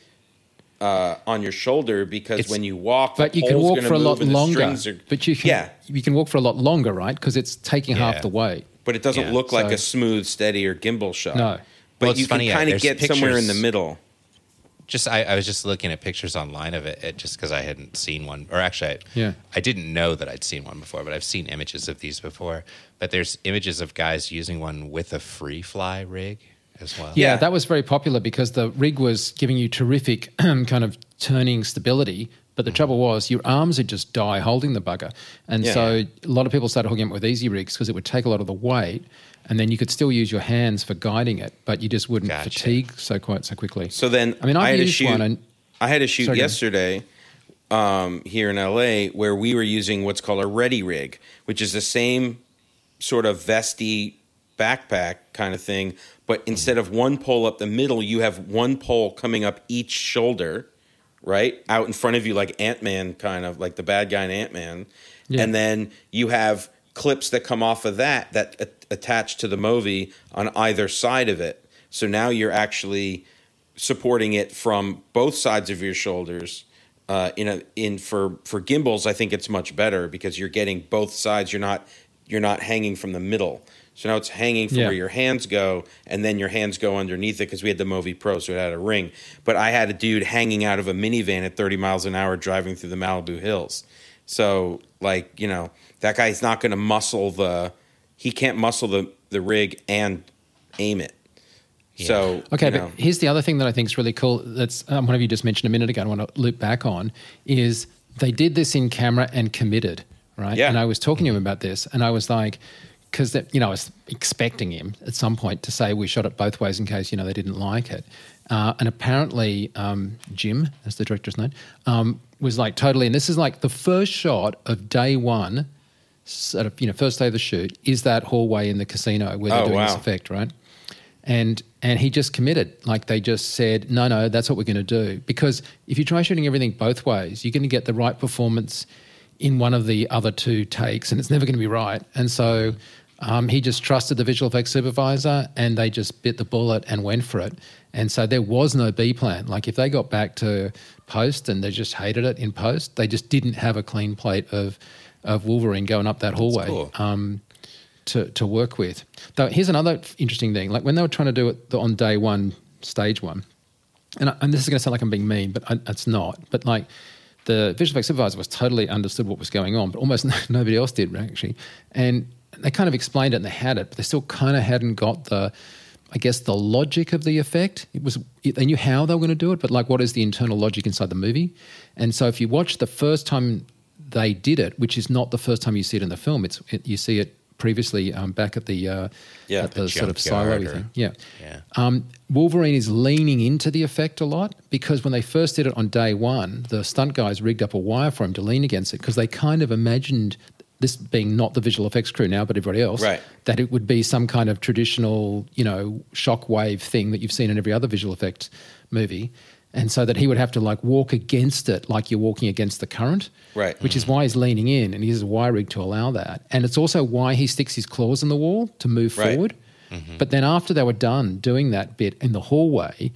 uh, on your shoulder because It's- when you walk, But the you can walk for a lot longer. are- but you can, yeah, you can walk for a lot longer, right? Because it's taking Yeah. half the weight. but it doesn't Yeah, look like so- a smooth, steady or gimbal shot. No. but Well, you funny, can kind of there's get somewhere in the middle. Just I, I was just looking at pictures online of it, it just because I hadn't seen one, or actually, I, Yeah. I didn't know that I'd seen one before, but I've seen images of these before. But there's images of guys using one with a free fly rig as well. Yeah, Yeah. that was very popular because the rig was giving you terrific kind of turning stability. But the trouble was your arms would just die holding the bugger. And Yeah. so a lot of people started hooking up with easy rigs because it would take a lot of the weight and then you could still use your hands for guiding it, but you just wouldn't Gotcha. fatigue so quite so quickly. So then I mean, I've had to used shoot, one and I had a shoot Sorry, yesterday um, here in LA where we were using what's called a ready rig, which is the same sort of vesty backpack kind of thing, but instead of one pole up the middle, you have one pole coming up each shoulder, right? Out in front of you like Ant-Man kind of like the bad guy in Ant-Man. Yeah. And then you have clips that come off of that that a- attach to the Movi on either side of it. So now you're actually supporting it from both sides of your shoulders. Uh, in a in for for gimbals, I think it's much better because you're getting both sides. You're not you're not hanging from the middle. So now it's hanging from Yeah. where your hands go, and then your hands go underneath it because we had the Movi Pro, so it had a ring. But I had a dude hanging out of a minivan at 30 miles an hour driving through the Malibu hills. So like you know that guy's not going to muscle the he can't muscle the the rig and aim it. So Okay, you but here's the other thing that I think is really cool. That's um, one of you just mentioned a minute ago. I want to loop back on is they did this in camera and committed, right? Yeah. And I was talking to him about this, and I was like, because you know I was expecting him at some point to say we shot it both ways in case you know they didn't like it, uh, and apparently um, Jim, as the director's name, um, was like totally. And this is like the first shot of day one, sort of you know first day of the shoot is that hallway in the casino where they're Oh, doing this effect, right? and and he just committed like they just said no no that's what we're going to do because if you try shooting everything both ways you're going to get the right performance in one of the other two takes and it's never going to be right and so um, he just trusted the visual effects supervisor and they just bit the bullet and went for it and so there was no b plan like if they got back to post and they just hated it in post they just didn't have a clean plate of of wolverine going up that hallway cool. um, to, to work with. Though here's another interesting thing: like when they were trying to do it on day one, stage one, and, I, and this is going to sound like I'm being mean, but I, it's not. But like the visual effects supervisor was totally understood what was going on, but almost nobody else did actually. And they kind of explained it and they had it, but they still kind of hadn't got the, I guess, the logic of the effect. It was they knew how they were going to do it, but like what is the internal logic inside the movie? And so if you watch the first time they did it, which is not the first time you see it in the film, it's it, you see it previously um, back at the uh, Yeah, at the, the sort of silo or- thing. Yeah. Yeah. Um, Wolverine is leaning into the effect a lot because when they first did it on day one, the stunt guys rigged up a wire for him to lean against it because they kind of imagined this being not the visual effects crew now, but everybody else, Right. that it would be some kind of traditional, you know, shockwave thing that you've seen in every other visual effects movie. And so that he would have to like walk against it like you're walking against the current. Right. Which is why he's leaning in and he has a wire rig to allow that. And it's also why he sticks his claws in the wall to move Right. forward. Mm-hmm. But then after they were done doing that bit in the hallway,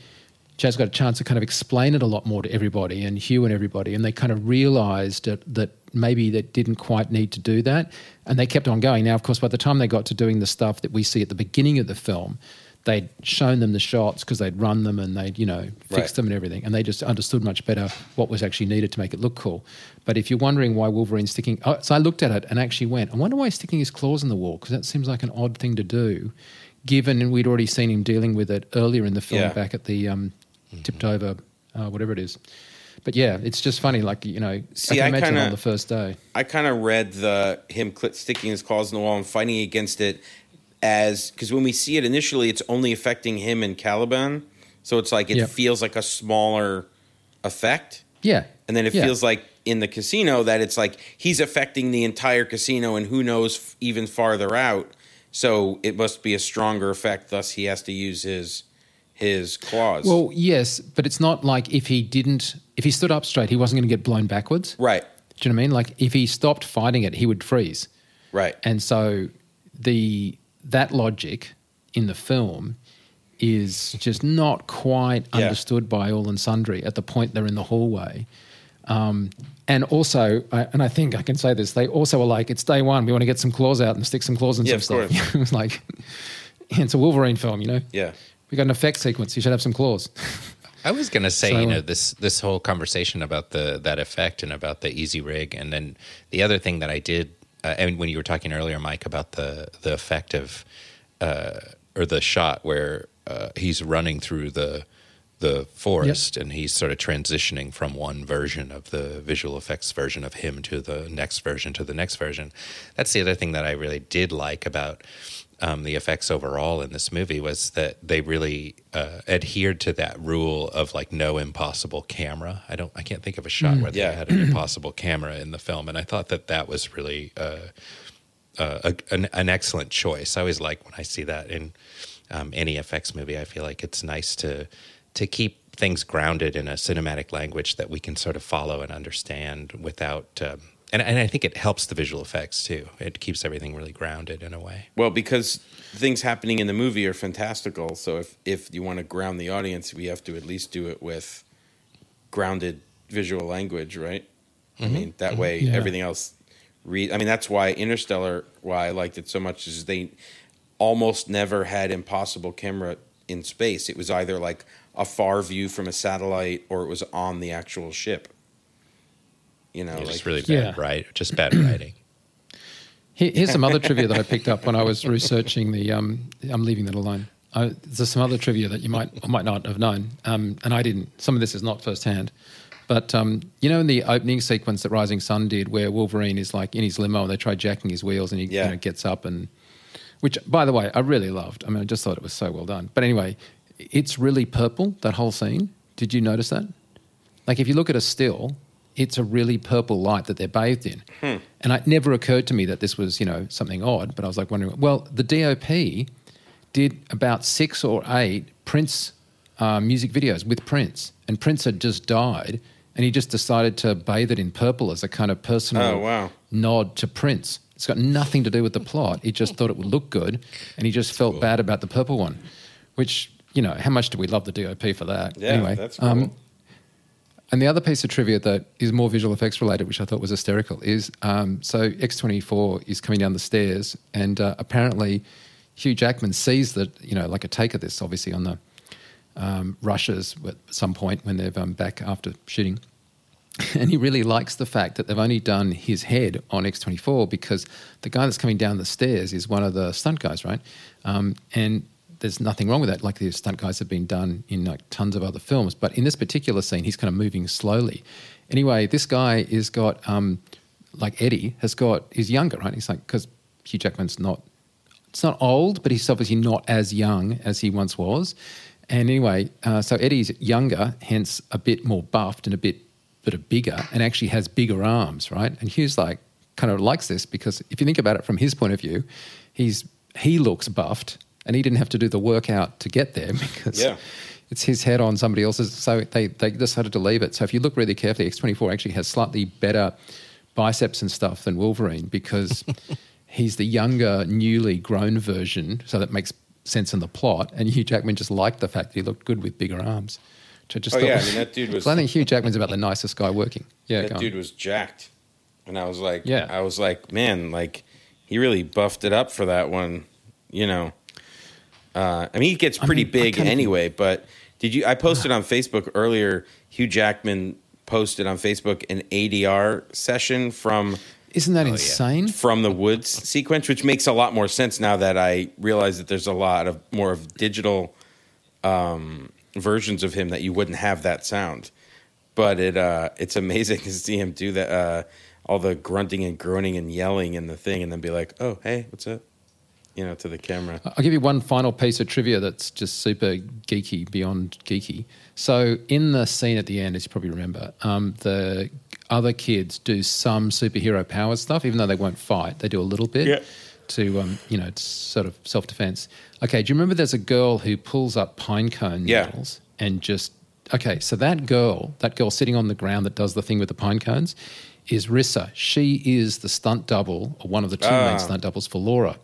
Chas got a chance to kind of explain it a lot more to everybody and Hugh and everybody, and they kind of realised that, that maybe they didn't quite need to do that, and they kept on going. Now, of course, by the time they got to doing the stuff that we see at the beginning of the film, they'd shown them the shots because they'd run them and they'd you know fixed Right. them and everything, and they just understood much better what was actually needed to make it look cool. But if you're wondering why Wolverine's sticking, oh, so I looked at it and actually went, I wonder why he's sticking his claws in the wall because that seems like an odd thing to do, given we'd already seen him dealing with it earlier in the film Yeah. back at the um, tipped over, uh, whatever it is. But yeah, it's just funny. Like you know, See, I I imagine kinda- on the first day. I kind of read the him cl- sticking his claws in the wall and fighting against it as because when we see it initially, it's only affecting him and Caliban, so it's like it Yep. feels like a smaller effect, Yeah, and then it Yeah. feels like in the casino that it's like he's affecting the entire casino and who knows f- even farther out. So it must be a stronger effect. Thus, he has to use his his claws. Well, yes, but it's not like if he didn't, if he stood up straight, he wasn't going to get blown backwards. right, Do you know what I mean? Like if he stopped fighting it, he would freeze. right, And so the that logic in the film is just not quite Yeah. understood by all and sundry at the point they're in the hallway. Um, and also, I, and I think I can say this, they also were like, it's day one, we want to get some claws out and stick some claws in Yeah, some of stuff. course. it was like, it's a Wolverine film, you know? yeah. We got an effect sequence, you should have some claws. I was gonna say, So- you know, this this whole conversation about the that effect and about the easy rig, and then the other thing that I did, uh, and when you were talking earlier, Mike, about the the effect of uh, or the shot where uh, he's running through the the forest and he's sort of transitioning from one version of the visual effects version of him to the next version to the next version. That's the other thing that I really did like about um, the effects overall in this movie was that they really uh, adhered to that rule of like no impossible camera. I don't, I can't think of a shot where they Yeah. had an impossible camera in the film, and I thought that that was really uh, uh, a, an, an excellent choice. I always like when I see that in um, any effects movie. I feel like it's nice to to keep things grounded in a cinematic language that we can sort of follow and understand without. Um, and, and I think it helps the visual effects too. It keeps everything really grounded in a way. Well, because things happening in the movie are fantastical. So if if you want to ground the audience, we have to at least do it with grounded visual language, right? I mm-hmm. mean, that mm-hmm. way Yeah. everything else. Re- I mean, that's why Interstellar. Why I liked it so much is they almost never had impossible camera in space. It was either like a far view from a satellite or it was on the actual ship. You know, It's like just really bad, Yeah. right? Just bad writing. Here's some other trivia that I picked up when I was researching the. Um, I'm leaving that alone. Uh, there's some other trivia that you might or might not have known, um, and I didn't. Some of this is not firsthand, but um, you know, in the opening sequence that Rising Sun did, where Wolverine is like in his limo and they try jacking his wheels, and he Yeah. you know, gets up and, which by the way, I really loved. I mean, I just thought it was so well done. But anyway, it's really purple that whole scene. Did you notice that? Like if you look at a still, it's a really purple light that they're bathed in. And it never occurred to me that this was, you know, something odd, but I was like wondering, well, the DOP did about six or eight Prince uh, music videos with Prince, and Prince had just died, and he just decided to bathe it in purple as a kind of personal Oh, wow. nod to Prince. It's got nothing to do with the plot. He just thought it would look good, and he just felt bad about the purple one, which, you know, how much do we love the DOP for that? yeah, anyway, that's cool. um, and the other piece of trivia that is more visual effects related, which I thought was hysterical, is um, so X24 is coming down the stairs, and uh, apparently Hugh Jackman sees that, you know, like a take of this, obviously, on the um, rushes at some point when they're um, back after shooting. And he really likes the fact that they've only done his head on X24 because the guy that's coming down the stairs is one of the stunt guys, right? Um, and there's nothing wrong with that. Like the stunt guys have been done in like tons of other films, but in this particular scene, he's kind of moving slowly. Anyway, this guy is got um, like Eddie has got he's younger, right? He's like because Hugh Jackman's not it's not old, but he's obviously not as young as he once was. And anyway, uh, so Eddie's younger, hence a bit more buffed and a bit bit of bigger, and actually has bigger arms, right? And Hugh's like kind of likes this because if you think about it from his point of view, he's he looks buffed, and he didn't have to do the workout to get there because Yeah. it's his head on somebody else's. So they they decided to leave it. So if you look really carefully, X24 actually has slightly better biceps and stuff than Wolverine because he's the younger, newly grown version. So that makes sense in the plot. And Hugh Jackman just liked the fact that he looked good with bigger arms. Which I just Oh, thought yeah, I mean, that dude was- I think Hugh Jackman's about the nicest guy working. Yeah, that on. dude was jacked, and I was like, Yeah. I was like, man, like he really buffed it up for that one, you know. Uh, I mean, he gets pretty mean, big anyway. But did you? I posted on Facebook earlier. Hugh Jackman posted on Facebook an ADR session from Isn't that insane? from the woods sequence, which makes a lot more sense now that I realize that there's a lot of more of digital um, versions of him that you wouldn't have that sound. But it uh, it's amazing to see him do that, uh, all the grunting and groaning and yelling in the thing, and then be like, "Oh, hey, what's up?" You know, to the camera. I'll give you one final piece of trivia that's just super geeky, beyond geeky. So, in the scene at the end, as you probably remember, um, the other kids do some superhero power stuff, even though they won't fight. They do a little bit Yeah. to, um, you know, it's sort of self defense. Okay, do you remember there's a girl who pulls up pine cone Yeah. needles and just. Okay, so that girl, that girl sitting on the ground that does the thing with the pine cones, is Rissa. She is the stunt double, or one of the two Ah. main stunt doubles for Laura.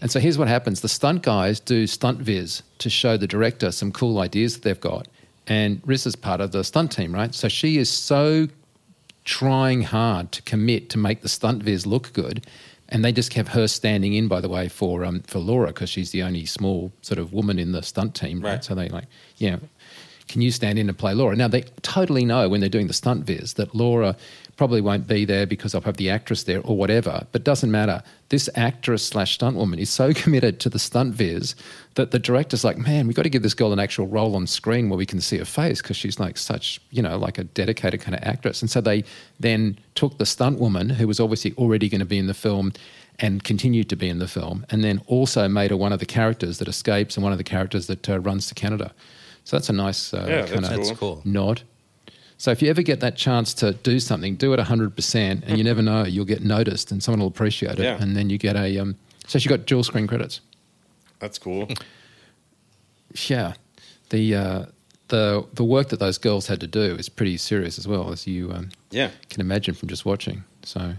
And so here's what happens the stunt guys do stunt viz to show the director some cool ideas that they've got. And Rissa's part of the stunt team, right? So she is so trying hard to commit to make the stunt viz look good. And they just have her standing in, by the way, for um, for Laura because she's the only small sort of woman in the stunt team, right? Right. So they like, yeah, can you stand in and play Laura? Now they totally know when they're doing the stunt viz that Laura probably won't be there because I'll have the actress there or whatever. But doesn't matter. This actress slash stunt woman is so committed to the stunt viz that the director's like, man, we've got to give this girl an actual role on screen where we can see her face because she's like such, you know, like a dedicated kind of actress. And so they then took the stunt woman who was obviously already going to be in the film and continued to be in the film, and then also made her one of the characters that escapes and one of the characters that uh, runs to Canada. So that's a nice uh, Yeah, kind that's of That's cool. nod. So if you ever get that chance to do something, do it 100%, and you never know, you'll get noticed and someone will appreciate it. Yeah. And then you get a. Um, so she got dual screen credits. That's cool. Yeah. The, uh, the, the work that those girls had to do is pretty serious as well, as you um, Yeah. can imagine from just watching. So,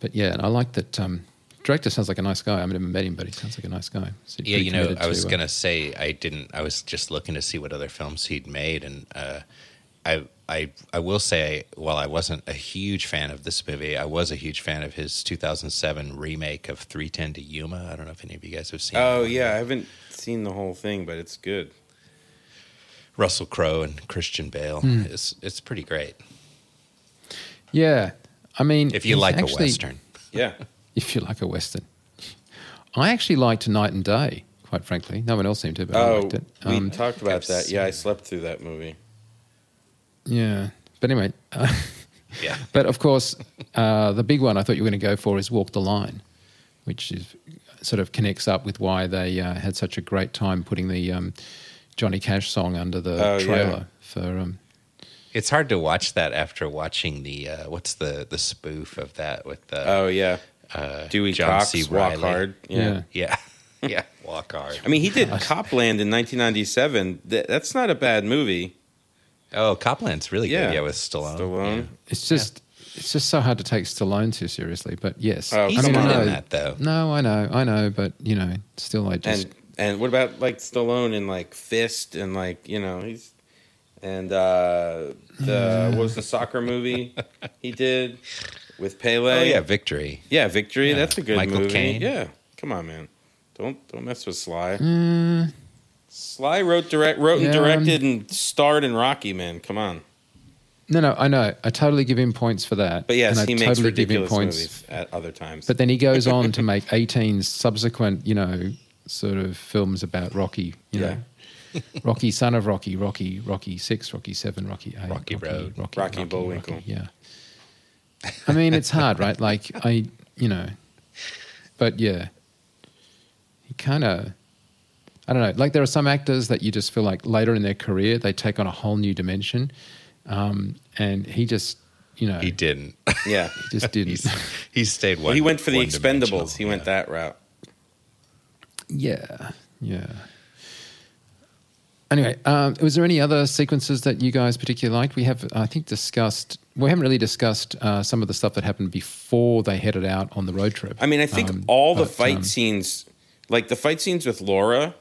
but yeah, and I like that. Um, director sounds like a nice guy. I've never met him, but he sounds like a nice guy. So Yeah, you know, I was to, uh, gonna say I didn't. I was just looking to see what other films he'd made, and uh, I, I, I will say, while I wasn't a huge fan of this movie, I was a huge fan of his 2007 remake of 310 to Yuma. I don't know if any of you guys have seen. Oh it. yeah, I haven't seen the whole thing, but it's good. Russell Crowe and Christian Bale. Hmm. It's it's pretty great Yeah. I mean, if you like actually- a western. Yeah. if you like a western. I actually liked Knight and Day, quite frankly. No one else seemed to, but I Oh, liked it. we Um, talked about that. Yeah, I slept through that movie. Yeah, but anyway, uh, Yeah, but of course, uh, the big one I thought you were going to go for is Walk the Line, which is sort of connects up with why they uh, had such a great time putting the um, Johnny Cash song under the Oh, yeah. trailer for. Um, it's hard to watch that after watching the uh, what's the the spoof of that with the Oh yeah, uh, Dewey John Cox, C. Walk Reilly. Hard. Yeah. Yeah. Yeah, yeah, walk hard. I mean, he did Copland in 1997. That's not a bad movie. Oh, Copland's really Yeah. good. Yeah, with Stallone. Stallone. it's just. It's just so hard to take Stallone too seriously, but yes, Oh, He's I mean, good I in know- that though. No, I know, I know, but you know, still, I just And and what about like Stallone in like Fist and like you know he's and uh the what was the soccer movie he did with Pele? Oh yeah, Victory. yeah, Victory. Yeah. That's a good Michael movie. Caine. Yeah, come on, man. Don't don't mess with Sly. Mm, Sly wrote direct wrote and Yeah, um, directed and starred in Rocky. Man, come on. no, no, I know. I totally give him points for that. But yes, and I he makes totally give him points. movies at other times. But then he goes on to make 18 subsequent, you know, sort of films about Rocky. You Yeah. know, Rocky, son of Rocky, Rocky, Rocky Six, Rocky Seven, Rocky Eight, Rocky Road. Rocky, Rocky Bullwinkle. yeah. I mean, it's hard, right? Like I, you know, but yeah, he kind of. I don't know. Like there are some actors that you just feel like later in their career they take on a whole new dimension, um, and he just, you know, He didn't. yeah, he just didn't. He stayed one. well, he went for the. Expendables. He went that route. Yeah, yeah. Anyway, um, was there any other sequences that you guys particularly liked? We have, I think, discussed. We haven't really discussed uh, some of the stuff that happened before they headed out on the road trip. I mean, I think Um, all the but, fight um, scenes, like the fight scenes with Laura,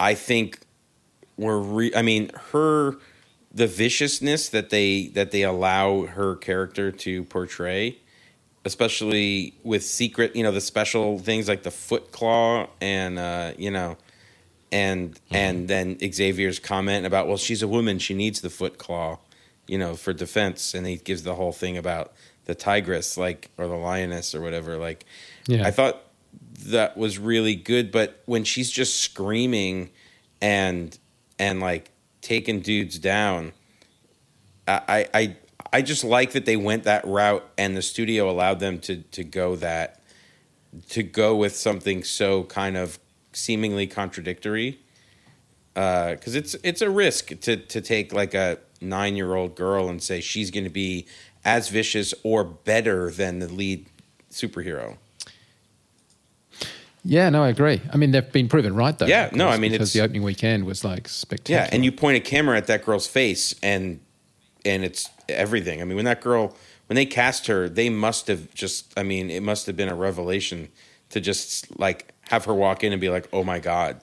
I think were. Re- I mean, her the viciousness that they that they allow her character to portray especially with secret, you know, the special things like the foot claw and uh, you know, and Mm-hmm. and then Xavier's comment about, well, she's a woman, she needs the foot claw, you know, for defense, and he gives the whole thing about the tigress, like or the lioness or whatever. Like, Yeah. I thought that was really good, but when she's just screaming and and like taking dudes down, I I I just like that they went that route and the studio allowed them to to go that to go with something so kind of seemingly contradictory uh, because it's it's a risk to to take like a nine year old girl and say she's going to be as vicious or better than the lead superhero. Yeah, no, I agree. I mean, they've been proven right though. Yeah, of no, I mean, because the opening weekend was like spectacular. Yeah, and you point a camera at that girl's face, and and it's everything. I mean, when that girl, when they cast her, they must have just. I mean, it must have been a revelation to just like have her walk in and be like, "Oh my god,"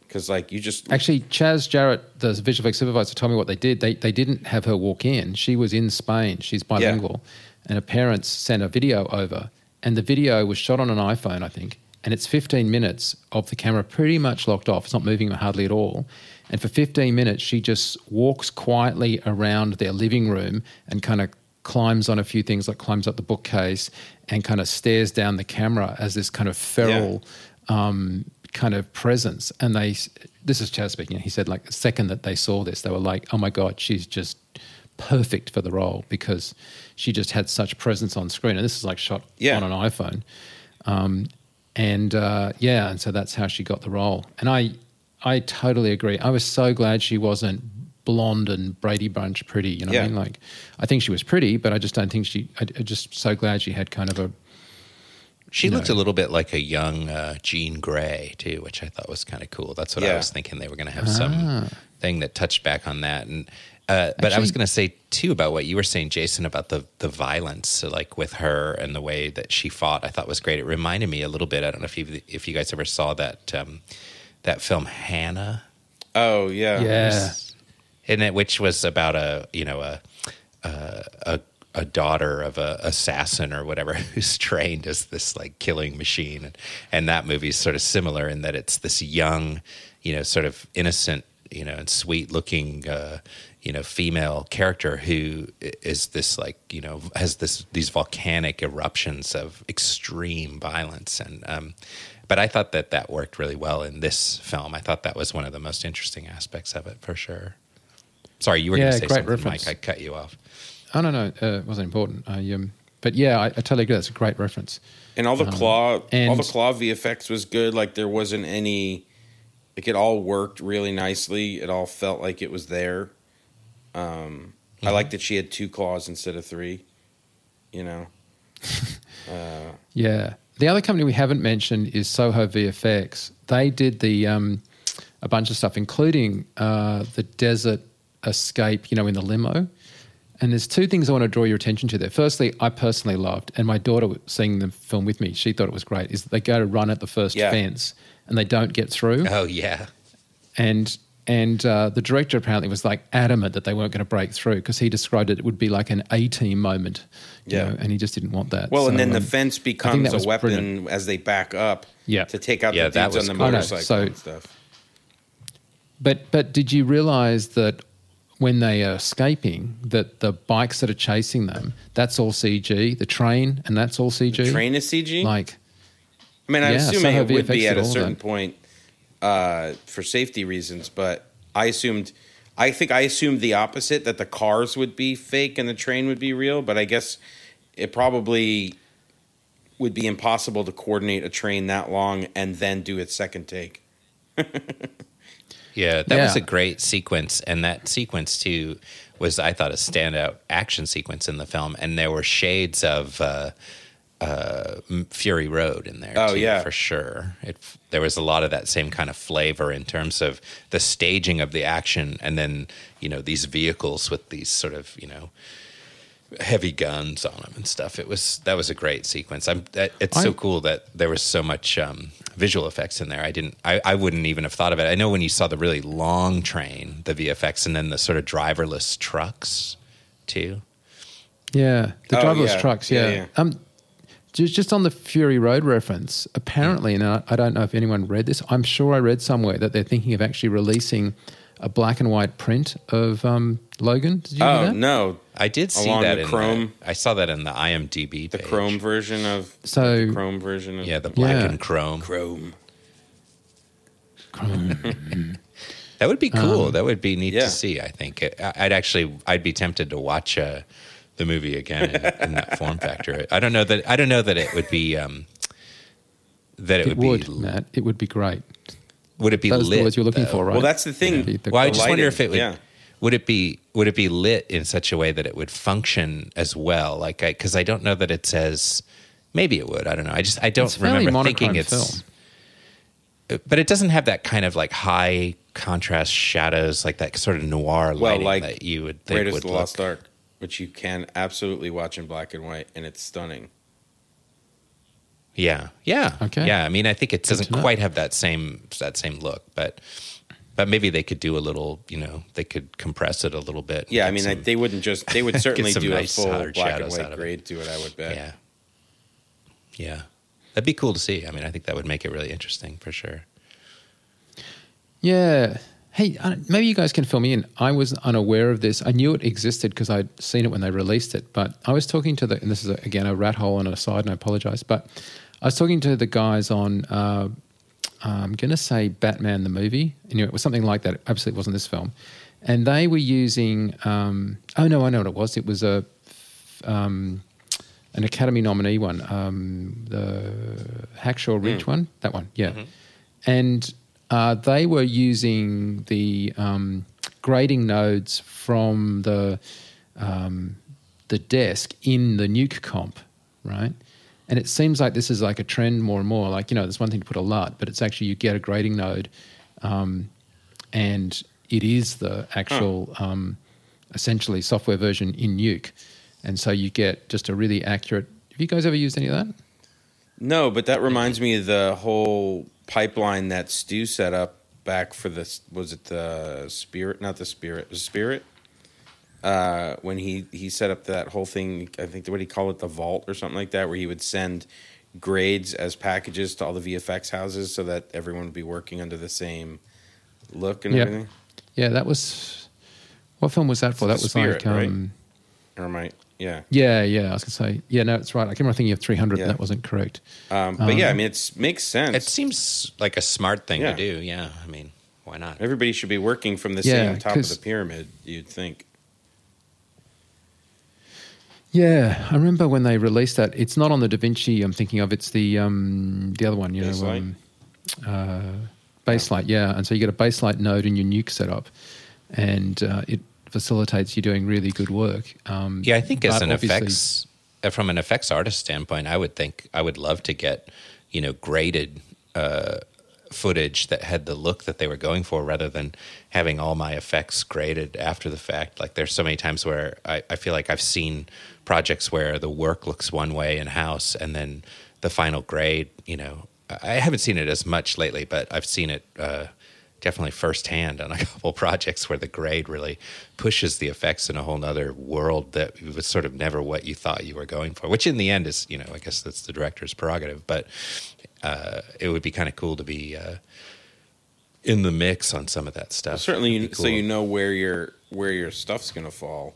because like you just Actually, Chas Jarrett, the visual effects supervisor, told me what they did. They they didn't have her walk in. She was in Spain. She's bilingual, and her parents sent a video over, and the video was shot on an iPhone, I think, and it's 15 minutes of the camera pretty much locked off. It's not moving hardly at all. And for 15 minutes, she just walks quietly around their living room and kind of climbs on a few things, like climbs up the bookcase and kind of stares down the camera as this kind of feral um, kind of presence. And they, this is Chas speaking. He said, like, the second that they saw this, they were like, oh my God, she's just perfect for the role because she just had such presence on screen. And this is like shot Yeah. on an iPhone. Um, and uh, yeah, and so that's how she got the role. And I, I totally agree. I was so glad she wasn't blonde and Brady Bunch pretty. You know what I mean? Like, I think she was pretty, but I just don't think she. I, I'm just so glad she had kind of a. She looked know. a little bit like a young uh, Jean Grey too, which I thought was kind of cool. That's what I was thinking they were going to have some Ah. thing that touched back on that. And uh, but I was going to say too about what you were saying, Jason, about the the violence, so like with her and the way that she fought. I thought was great. It reminded me a little bit. I don't know if you if you guys ever saw that um, that film Hannah. oh yeah Yeah. in it, which was about a you know a a a, a daughter of a assassin or whatever who's trained as this like killing machine, and, and that movie is sort of similar in that it's this young, you know, sort of innocent, you know, and sweet looking. Uh, you know, female character who is this like you know has this these volcanic eruptions of extreme violence, and um, but I thought that that worked really well in this film. I thought that was one of the most interesting aspects of it for sure. Sorry, you were Yeah, going to say great something, reference. Mike. I cut you off. Oh no, no, uh, it wasn't important. I, um, but yeah, I, I totally agree. That's a great reference. and all the claw all Um, the claw VFX was good. Like there wasn't any like it all worked really nicely. It all felt like it was there. Um, I like that she had two claws instead of three. You know. Yeah. The other company we haven't mentioned is Soho VFX. They did the um, a bunch of stuff, including uh, the desert escape, you know, in the limo. And there's two things I want to draw your attention to there. Firstly, I personally loved, and my daughter seeing the film with me, she thought it was great. Is that they go to run at the first Yeah. fence and they don't get through, Oh yeah, and and uh, the director apparently was like adamant that they weren't going to break through because he described it, it would be like an A team moment, you Yeah. know, and he just didn't want that. Well, and So, then the um, fence becomes a weapon brilliant. as they back up. Yeah. To take out Yeah, the that dudes on the cool. Motorcycle so- and stuff. But but did you realize that when they are escaping, that the bikes that are chasing them, that's all CG. The train and that's all CG. The train is CG. like I mean, I'm yeah, assuming Soho it would be at a all of certain that. point uh, for safety reasons, but I assumed. I think I assumed the opposite that the cars would be fake and the train would be real, but I guess it probably would be impossible to coordinate a train that long and then do its second take. yeah. That was a great sequence, and that sequence too was, I thought, a standout action sequence in the film. And there were shades of uh, uh, Fury Road in there. Oh, too, yeah. for sure. It there was a lot of that same kind of flavor in terms of the staging of the action, and then you know these vehicles with these sort of you know heavy guns on them and stuff. It was that was a great sequence. I'm that, it's so cool that there was so much um, visual effects in there. I didn't I, I wouldn't even have thought of it. I know when you saw the really long train, the VFX, and then the sort of driverless trucks too. yeah, the Oh, driverless yeah. trucks. Yeah, Yeah. yeah. Um, just, just on the Fury Road reference, apparently, and I, I don't know if anyone read this. I'm sure I read somewhere that they're thinking of actually releasing a black and white print of um, Logan. Did you Oh that? no, I did see Along that the in Chrome- The, I saw that in the IMDb. the page. Chrome version of So- the Chrome version of Yeah, the black Yeah. and Chrome. Chrome. Chrome. That would be Um, cool. that would be neat yeah. to see. I think I- I'd actually I'd be tempted to watch uh, the movie again in, in that form factor. I don't know that I don't know that it would be um, that it, It would, would, be Matt. It would be great. would it be Those lit? the words you're looking though? for, right? Well, that's the thing. The- the- Well, I The just wonder if it would. yeah. Would it be would it be lit in such a way that it would function as well? Like, because I, don't know that it says. Maybe it would. I don't know. I just I don't It's remember thinking monochrome it's. But it doesn't have that kind of like high contrast shadows, like that sort of noir Well, like that you would think Raiders would of the Lost look. Ark, which you can absolutely watch in black and white, and it's stunning. Yeah, yeah, Okay. yeah. I mean, I think it doesn't quite have that same that same look, but but maybe they could do a little. You know, they could compress it a little bit. Yeah, I get mean, I, they wouldn't just. They would certainly some do nice a full black and shadows out white of it. grade to it. I would bet. yeah, yeah. That'd be cool to see. I mean, I think that would make it really interesting for sure. Yeah. Hey, uh, maybe you guys can fill me in. I was unaware of this. I knew it existed because I'd seen it when they released it. But I was talking to the, and this is a, again a rat hole on a side, and I apologize. But I was talking to the guys on, uh, I'm going to say Batman the movie. Anyway, it was something like that. It absolutely wasn't this film. And they were using, um, oh no, I know what it was. It was a, um, an Academy nominee one, um, the Hacksaw Ridge one, that one, yeah. And uh, they were using the um, grading nodes from the um, the desk in the nuke comp, right? And it seems like this is like a trend more and more. Like you know, there's one thing to put a LUT, but it's actually you get a grading node, um, and it is the actual um, essentially software version in Nuke, and so you get just a really accurate. Have you guys ever used any of that? No, but that reminds me of the whole pipeline that Stu set up back for this. Was it the Spirit? Not the Spirit. The Spirit. Uh, when he he set up that whole thing, I think what do he call it, the vault or something like that, where he would send grades as packages to all the VFX houses, so that everyone would be working under the same look and Yeah. everything. Yeah, that was. What film was that for? The That was Spirit, like. right? Um, Or am I? Yeah. Yeah, yeah. I was gonna say. Yeah, no, it's right. I can remember thinking of 300, Yeah. but that wasn't correct. Um, but yeah, I mean, it makes sense. It seems like a smart thing Yeah. to do. Yeah, I mean, why not? Everybody should be working from the Yeah, same top of the pyramid. You'd think. Yeah, I remember when they released that. It's not on the Da Vinci. I'm thinking of. It's the um, the other one. You know, Baselight? um, uh, Baselight. Yeah, and so you get a Baselight node in your Nuke setup, and uh, it facilitates you doing really good work. Um, Yeah, I think as an effects uh, from an effects artist standpoint, I would think I would love to get you know graded uh, footage that had the look that they were going for, rather than having all my effects graded after the fact. Like there's so many times where I, I feel like I've seen projects where the work looks one way in house, and then the final grade, you know, I I haven't seen it as much lately, but I've seen it. Uh, definitely firsthand on a couple projects where the grade really pushes the effects in a whole nother world that was sort of never what you thought you were going for which in the end is you know i guess that's the director's prerogative but uh, it would be kind of cool to be uh, in the mix on some of that stuff certainly, you, be so you know where your where your stuff's gonna fall.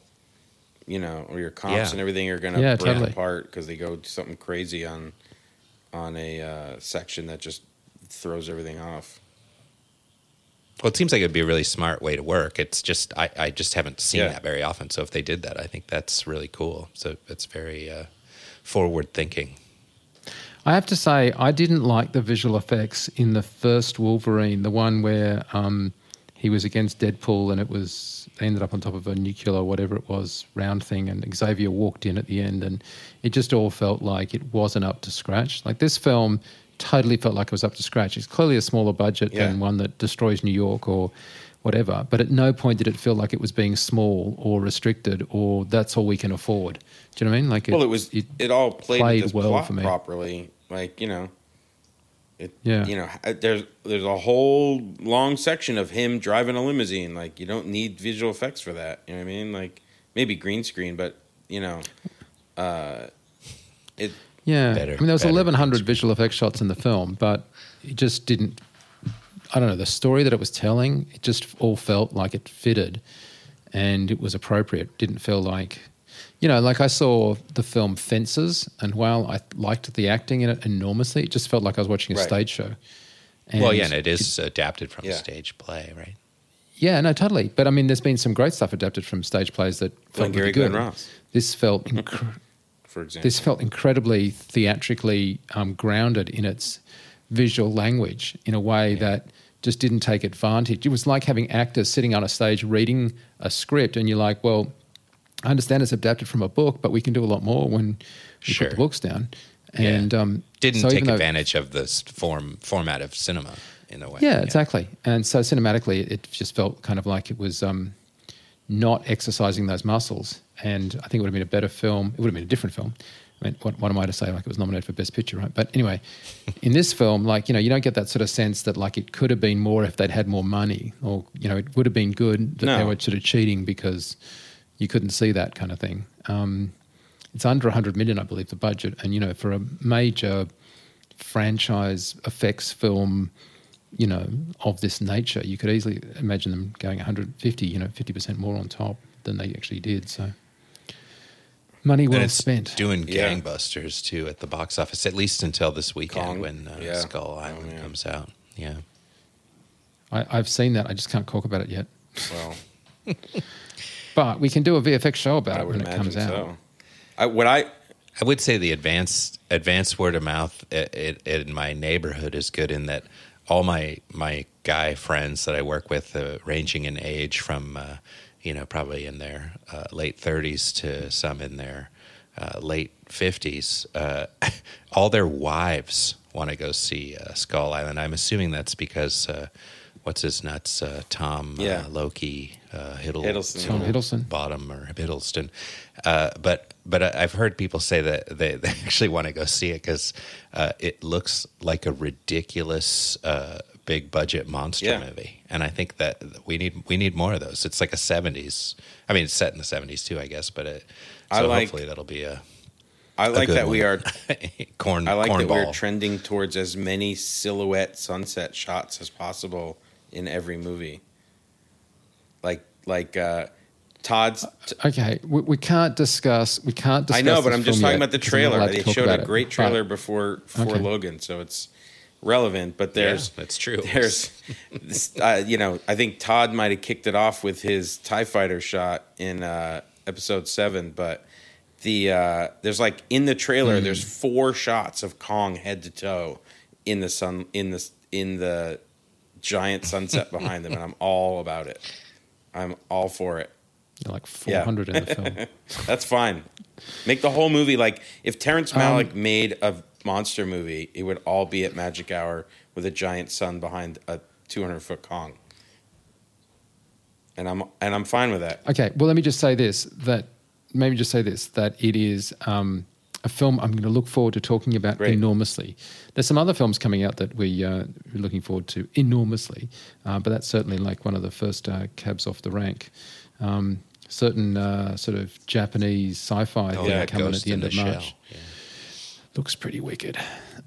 You know, or your comps Yeah. and everything are gonna Yeah, break totally. apart because they go something crazy on on a uh, section that just throws everything off. Well it seems like it'd be a really smart way to work it's just i, I just haven't seen Yeah. that very often so if they did that i think that's really cool so it's very uh, forward thinking I have to say, I didn't like the visual effects in the first Wolverine, the one where um, he was against Deadpool and it was they ended up on top of a nuclear whatever it was round thing, and Xavier walked in at the end, and it just all felt like it wasn't up to scratch. Like this film totally felt like it was up to scratch. It's clearly a smaller budget Yeah. than one that destroys New York or whatever, but at no point did it feel like it was being small or restricted or that's all we can afford. Do you know what I mean? Like, well, it was it, all played, played well for me. properly. Like you know, it. Yeah. You know, there's there's a whole long section of him driving a limousine. Like you don't need visual effects for that. You know what I mean? Like maybe green screen, but you know, uh, it Yeah, better. I mean, there was 1,100 visual effects shots in the film, but it just didn't. I don't know the story that it was telling. It just all felt like it fitted, and it was appropriate. Didn't feel like, you know, like I saw the film Fences, and while I liked the acting in it enormously, it just felt like I was watching a Right. stage show. And well, yeah, and it is adapted from Yeah. a stage play, right? Yeah, no, totally. But I mean, there's been some great stuff adapted from stage plays that felt Glengarry really good. Ross. This felt incre- for example. this felt incredibly theatrically um, grounded in its visual language in a way that just didn't take advantage. It was like having actors sitting on a stage reading a script, and you're like, well, I understand it's adapted from a book, but we can do a lot more when we Sure. put the books down. Yeah. And um, Didn't so take though- advantage of this form format of cinema in a way. Yeah, exactly. And so cinematically, it just felt kind of like it was um, not exercising those muscles. And I think it would have been a better film. It would have been a different film. I mean, what, what am I to say? Like it was nominated for Best Picture, right? But anyway, in this film, like, you know, you don't get that sort of sense that like it could have been more if they'd had more money or, you know, it would have been good that they were sort of cheating because you couldn't see that kind of thing. Um, it's under 100 million, I believe, the budget. And, you know, for a major franchise effects film, you know, of this nature, you could easily imagine them going 150, you know, 50% more on top than they actually did. So money well it's spent. doing Yeah. gangbusters too at the box office, at least until this weekend Kong, when uh, yeah. Skull Oh, Island yeah. comes out. Yeah. I, I've seen that. I just can't talk about it yet. well, But we can do a VFX show about I it when it imagine comes out. I, what I I would say the advanced advanced word of mouth i i in my neighborhood is good in that all my my guy friends that I work with, uh, ranging in age from uh, you know probably in their uh, late thirties to some in their uh, late fifties, uh, all their wives want to go see uh, Skull Island. I'm assuming that's because. Uh, What's his nuts? Uh, Tom Yeah. uh, Loki uh, Hiddle, Hiddleston. Tom Hiddleston. Bottom or Hiddleston. Uh, but but I- I've heard people say that they, they actually want to go see it because uh, it looks like a ridiculous uh, big budget monster Yeah. movie, and I think that we need we need more of those. It's like a '70s. I mean, it's set in the '70s too, I guess. But it, so I like- hopefully that'll be a. I like good that we are corn. I like that cornball. we're trending towards as many silhouette sunset shots as possible in every movie. Like like uh Todd's t- Okay, we, we can't discuss. We can't discuss. I know, but I'm just talking yet about the because we're not trailer. allowed to They showed a great But- trailer before for Okay. Logan, so it's relevant. But there's yeah, that's true. there's this, uh, you know I think Todd might have kicked it off with his Tie Fighter shot in uh, episode seven, but the uh, there's like in the trailer Hmm. there's four shots of Kong head to toe in the sun in the in the giant sunset behind them, and I'm all about it. I'm all for it. like Yeah. 400 in the film. That's fine. Make the whole movie like if Terrence Um, Malick made a monster movie, it would all be at Magic Hour with a giant sun behind a 200 foot Kong. And I'm and I'm fine with that. Okay, well, let me just say this that maybe just say this that it is um, a film I'm going to look forward to talking about Great. enormously. There's some other films coming out that we, uh, we're looking forward to enormously, uh, but that's certainly like one of the first uh, cabs off the rank. Um, certain uh, sort of Japanese sci fi Oh, thing yeah, coming at the in end the of March. Yeah. Looks pretty wicked.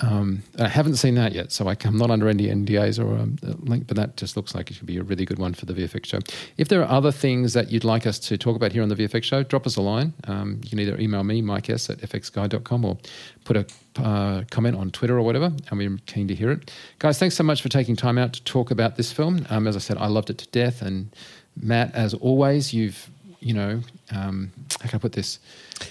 Um, I haven't seen that yet, so I, am not under any NDAs or um, a link, but that just looks like it should be a really good one for the VFX show. If there are other things that you'd like us to talk about here on the VFX show, drop us a line. Um, you can either email me, Mike S at fxguide.com, or put a uh, comment on Twitter or whatever, and we're keen to hear it. Guys, thanks so much for taking time out to talk about this film. Um, as I said, I loved it to death, and Matt, as always, you've you know, um, how can I put this?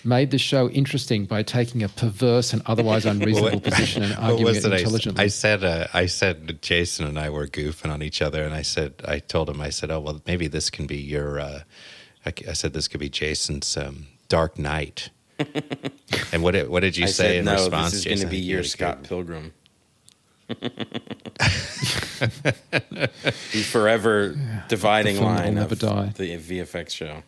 Made the show interesting by taking a perverse and otherwise unreasonable position and What arguing it it? I, intelligently. I said, uh, I said, Jason and I were goofing on each other, and I said, I told him, I said, oh well, maybe this can be your. Uh, I, I said this could be Jason's um, Dark Knight. and what did what did you I say said in no, response? this is going to be your Scott good- Pilgrim. the forever dividing The line will of never die. the VFX show.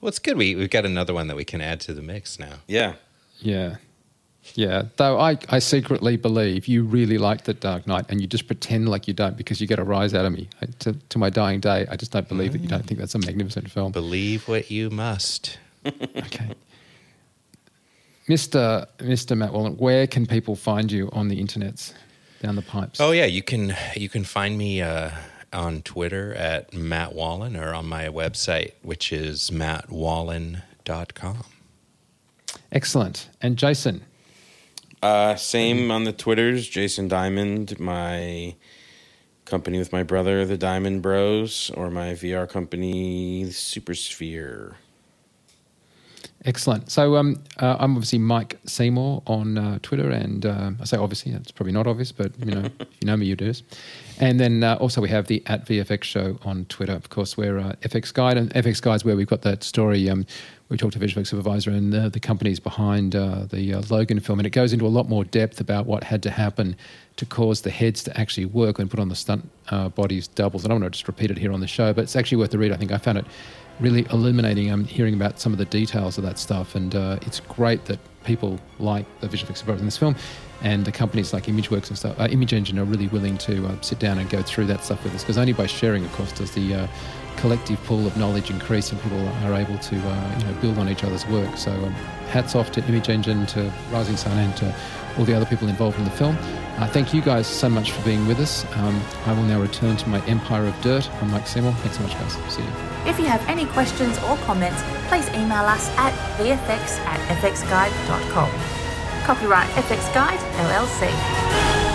Well, it's good. We we've got another one that we can add to the mix now. Yeah. yeah. Yeah. Though I, I secretly believe you really like The Dark Knight and you just pretend like you don't because you get a rise out of me. I- To, to my dying day, I just don't believe that you don't think that's a magnificent film. Believe what you must. Okay. Mr. Mr. Matt Wallin, where can people find you on the internets down the pipes? Oh yeah, you can you can find me uh, on Twitter at Matt Wallin or on my website, which is mattwallin.com. Excellent. And Jason, Uh, same on the Twitters, Jason Diamond, my company with my brother, the Diamond Bros, or my VR company, Supersphere. excellent. So um, uh, I'm obviously Mike Seymour on uh, Twitter, and uh, I say obviously, it's probably not obvious, but you know, if you know me, you do. And then uh, also we have the at VFX show on Twitter. Of course, we're uh, FX Guide, and FX Guide is where we've got that story. Um, we talked to Visual Effects Supervisor and uh, the companies behind the Logan film, and it goes into a lot more depth about what had to happen to cause the heads to actually work and put on the stunt uh, bodies doubles. And I'm going to just repeat it here on the show, but it's actually worth the read. I think I found it really illuminating. um, hearing about some of the details of that stuff, and uh, it's great that people like the visual effects supervisors in this film and the companies like ImageWorks and stuff, uh, Image Engine are really willing to uh, sit down and go through that stuff with us because only by sharing, of course, does the uh, collective pool of knowledge increase and people are able to uh, you know build on each other's work. So um, hats off to Image Engine, to Rising Sun, and to all the other people involved in the film. Uh, thank you guys so much for being with us. Um, I will now return to my Empire of Dirt. I'm Mike Seymour. Thanks so much, guys. See you. If you have any questions or comments, please email us at vfx at fxguide.com. Copyright FX Guide, LLC.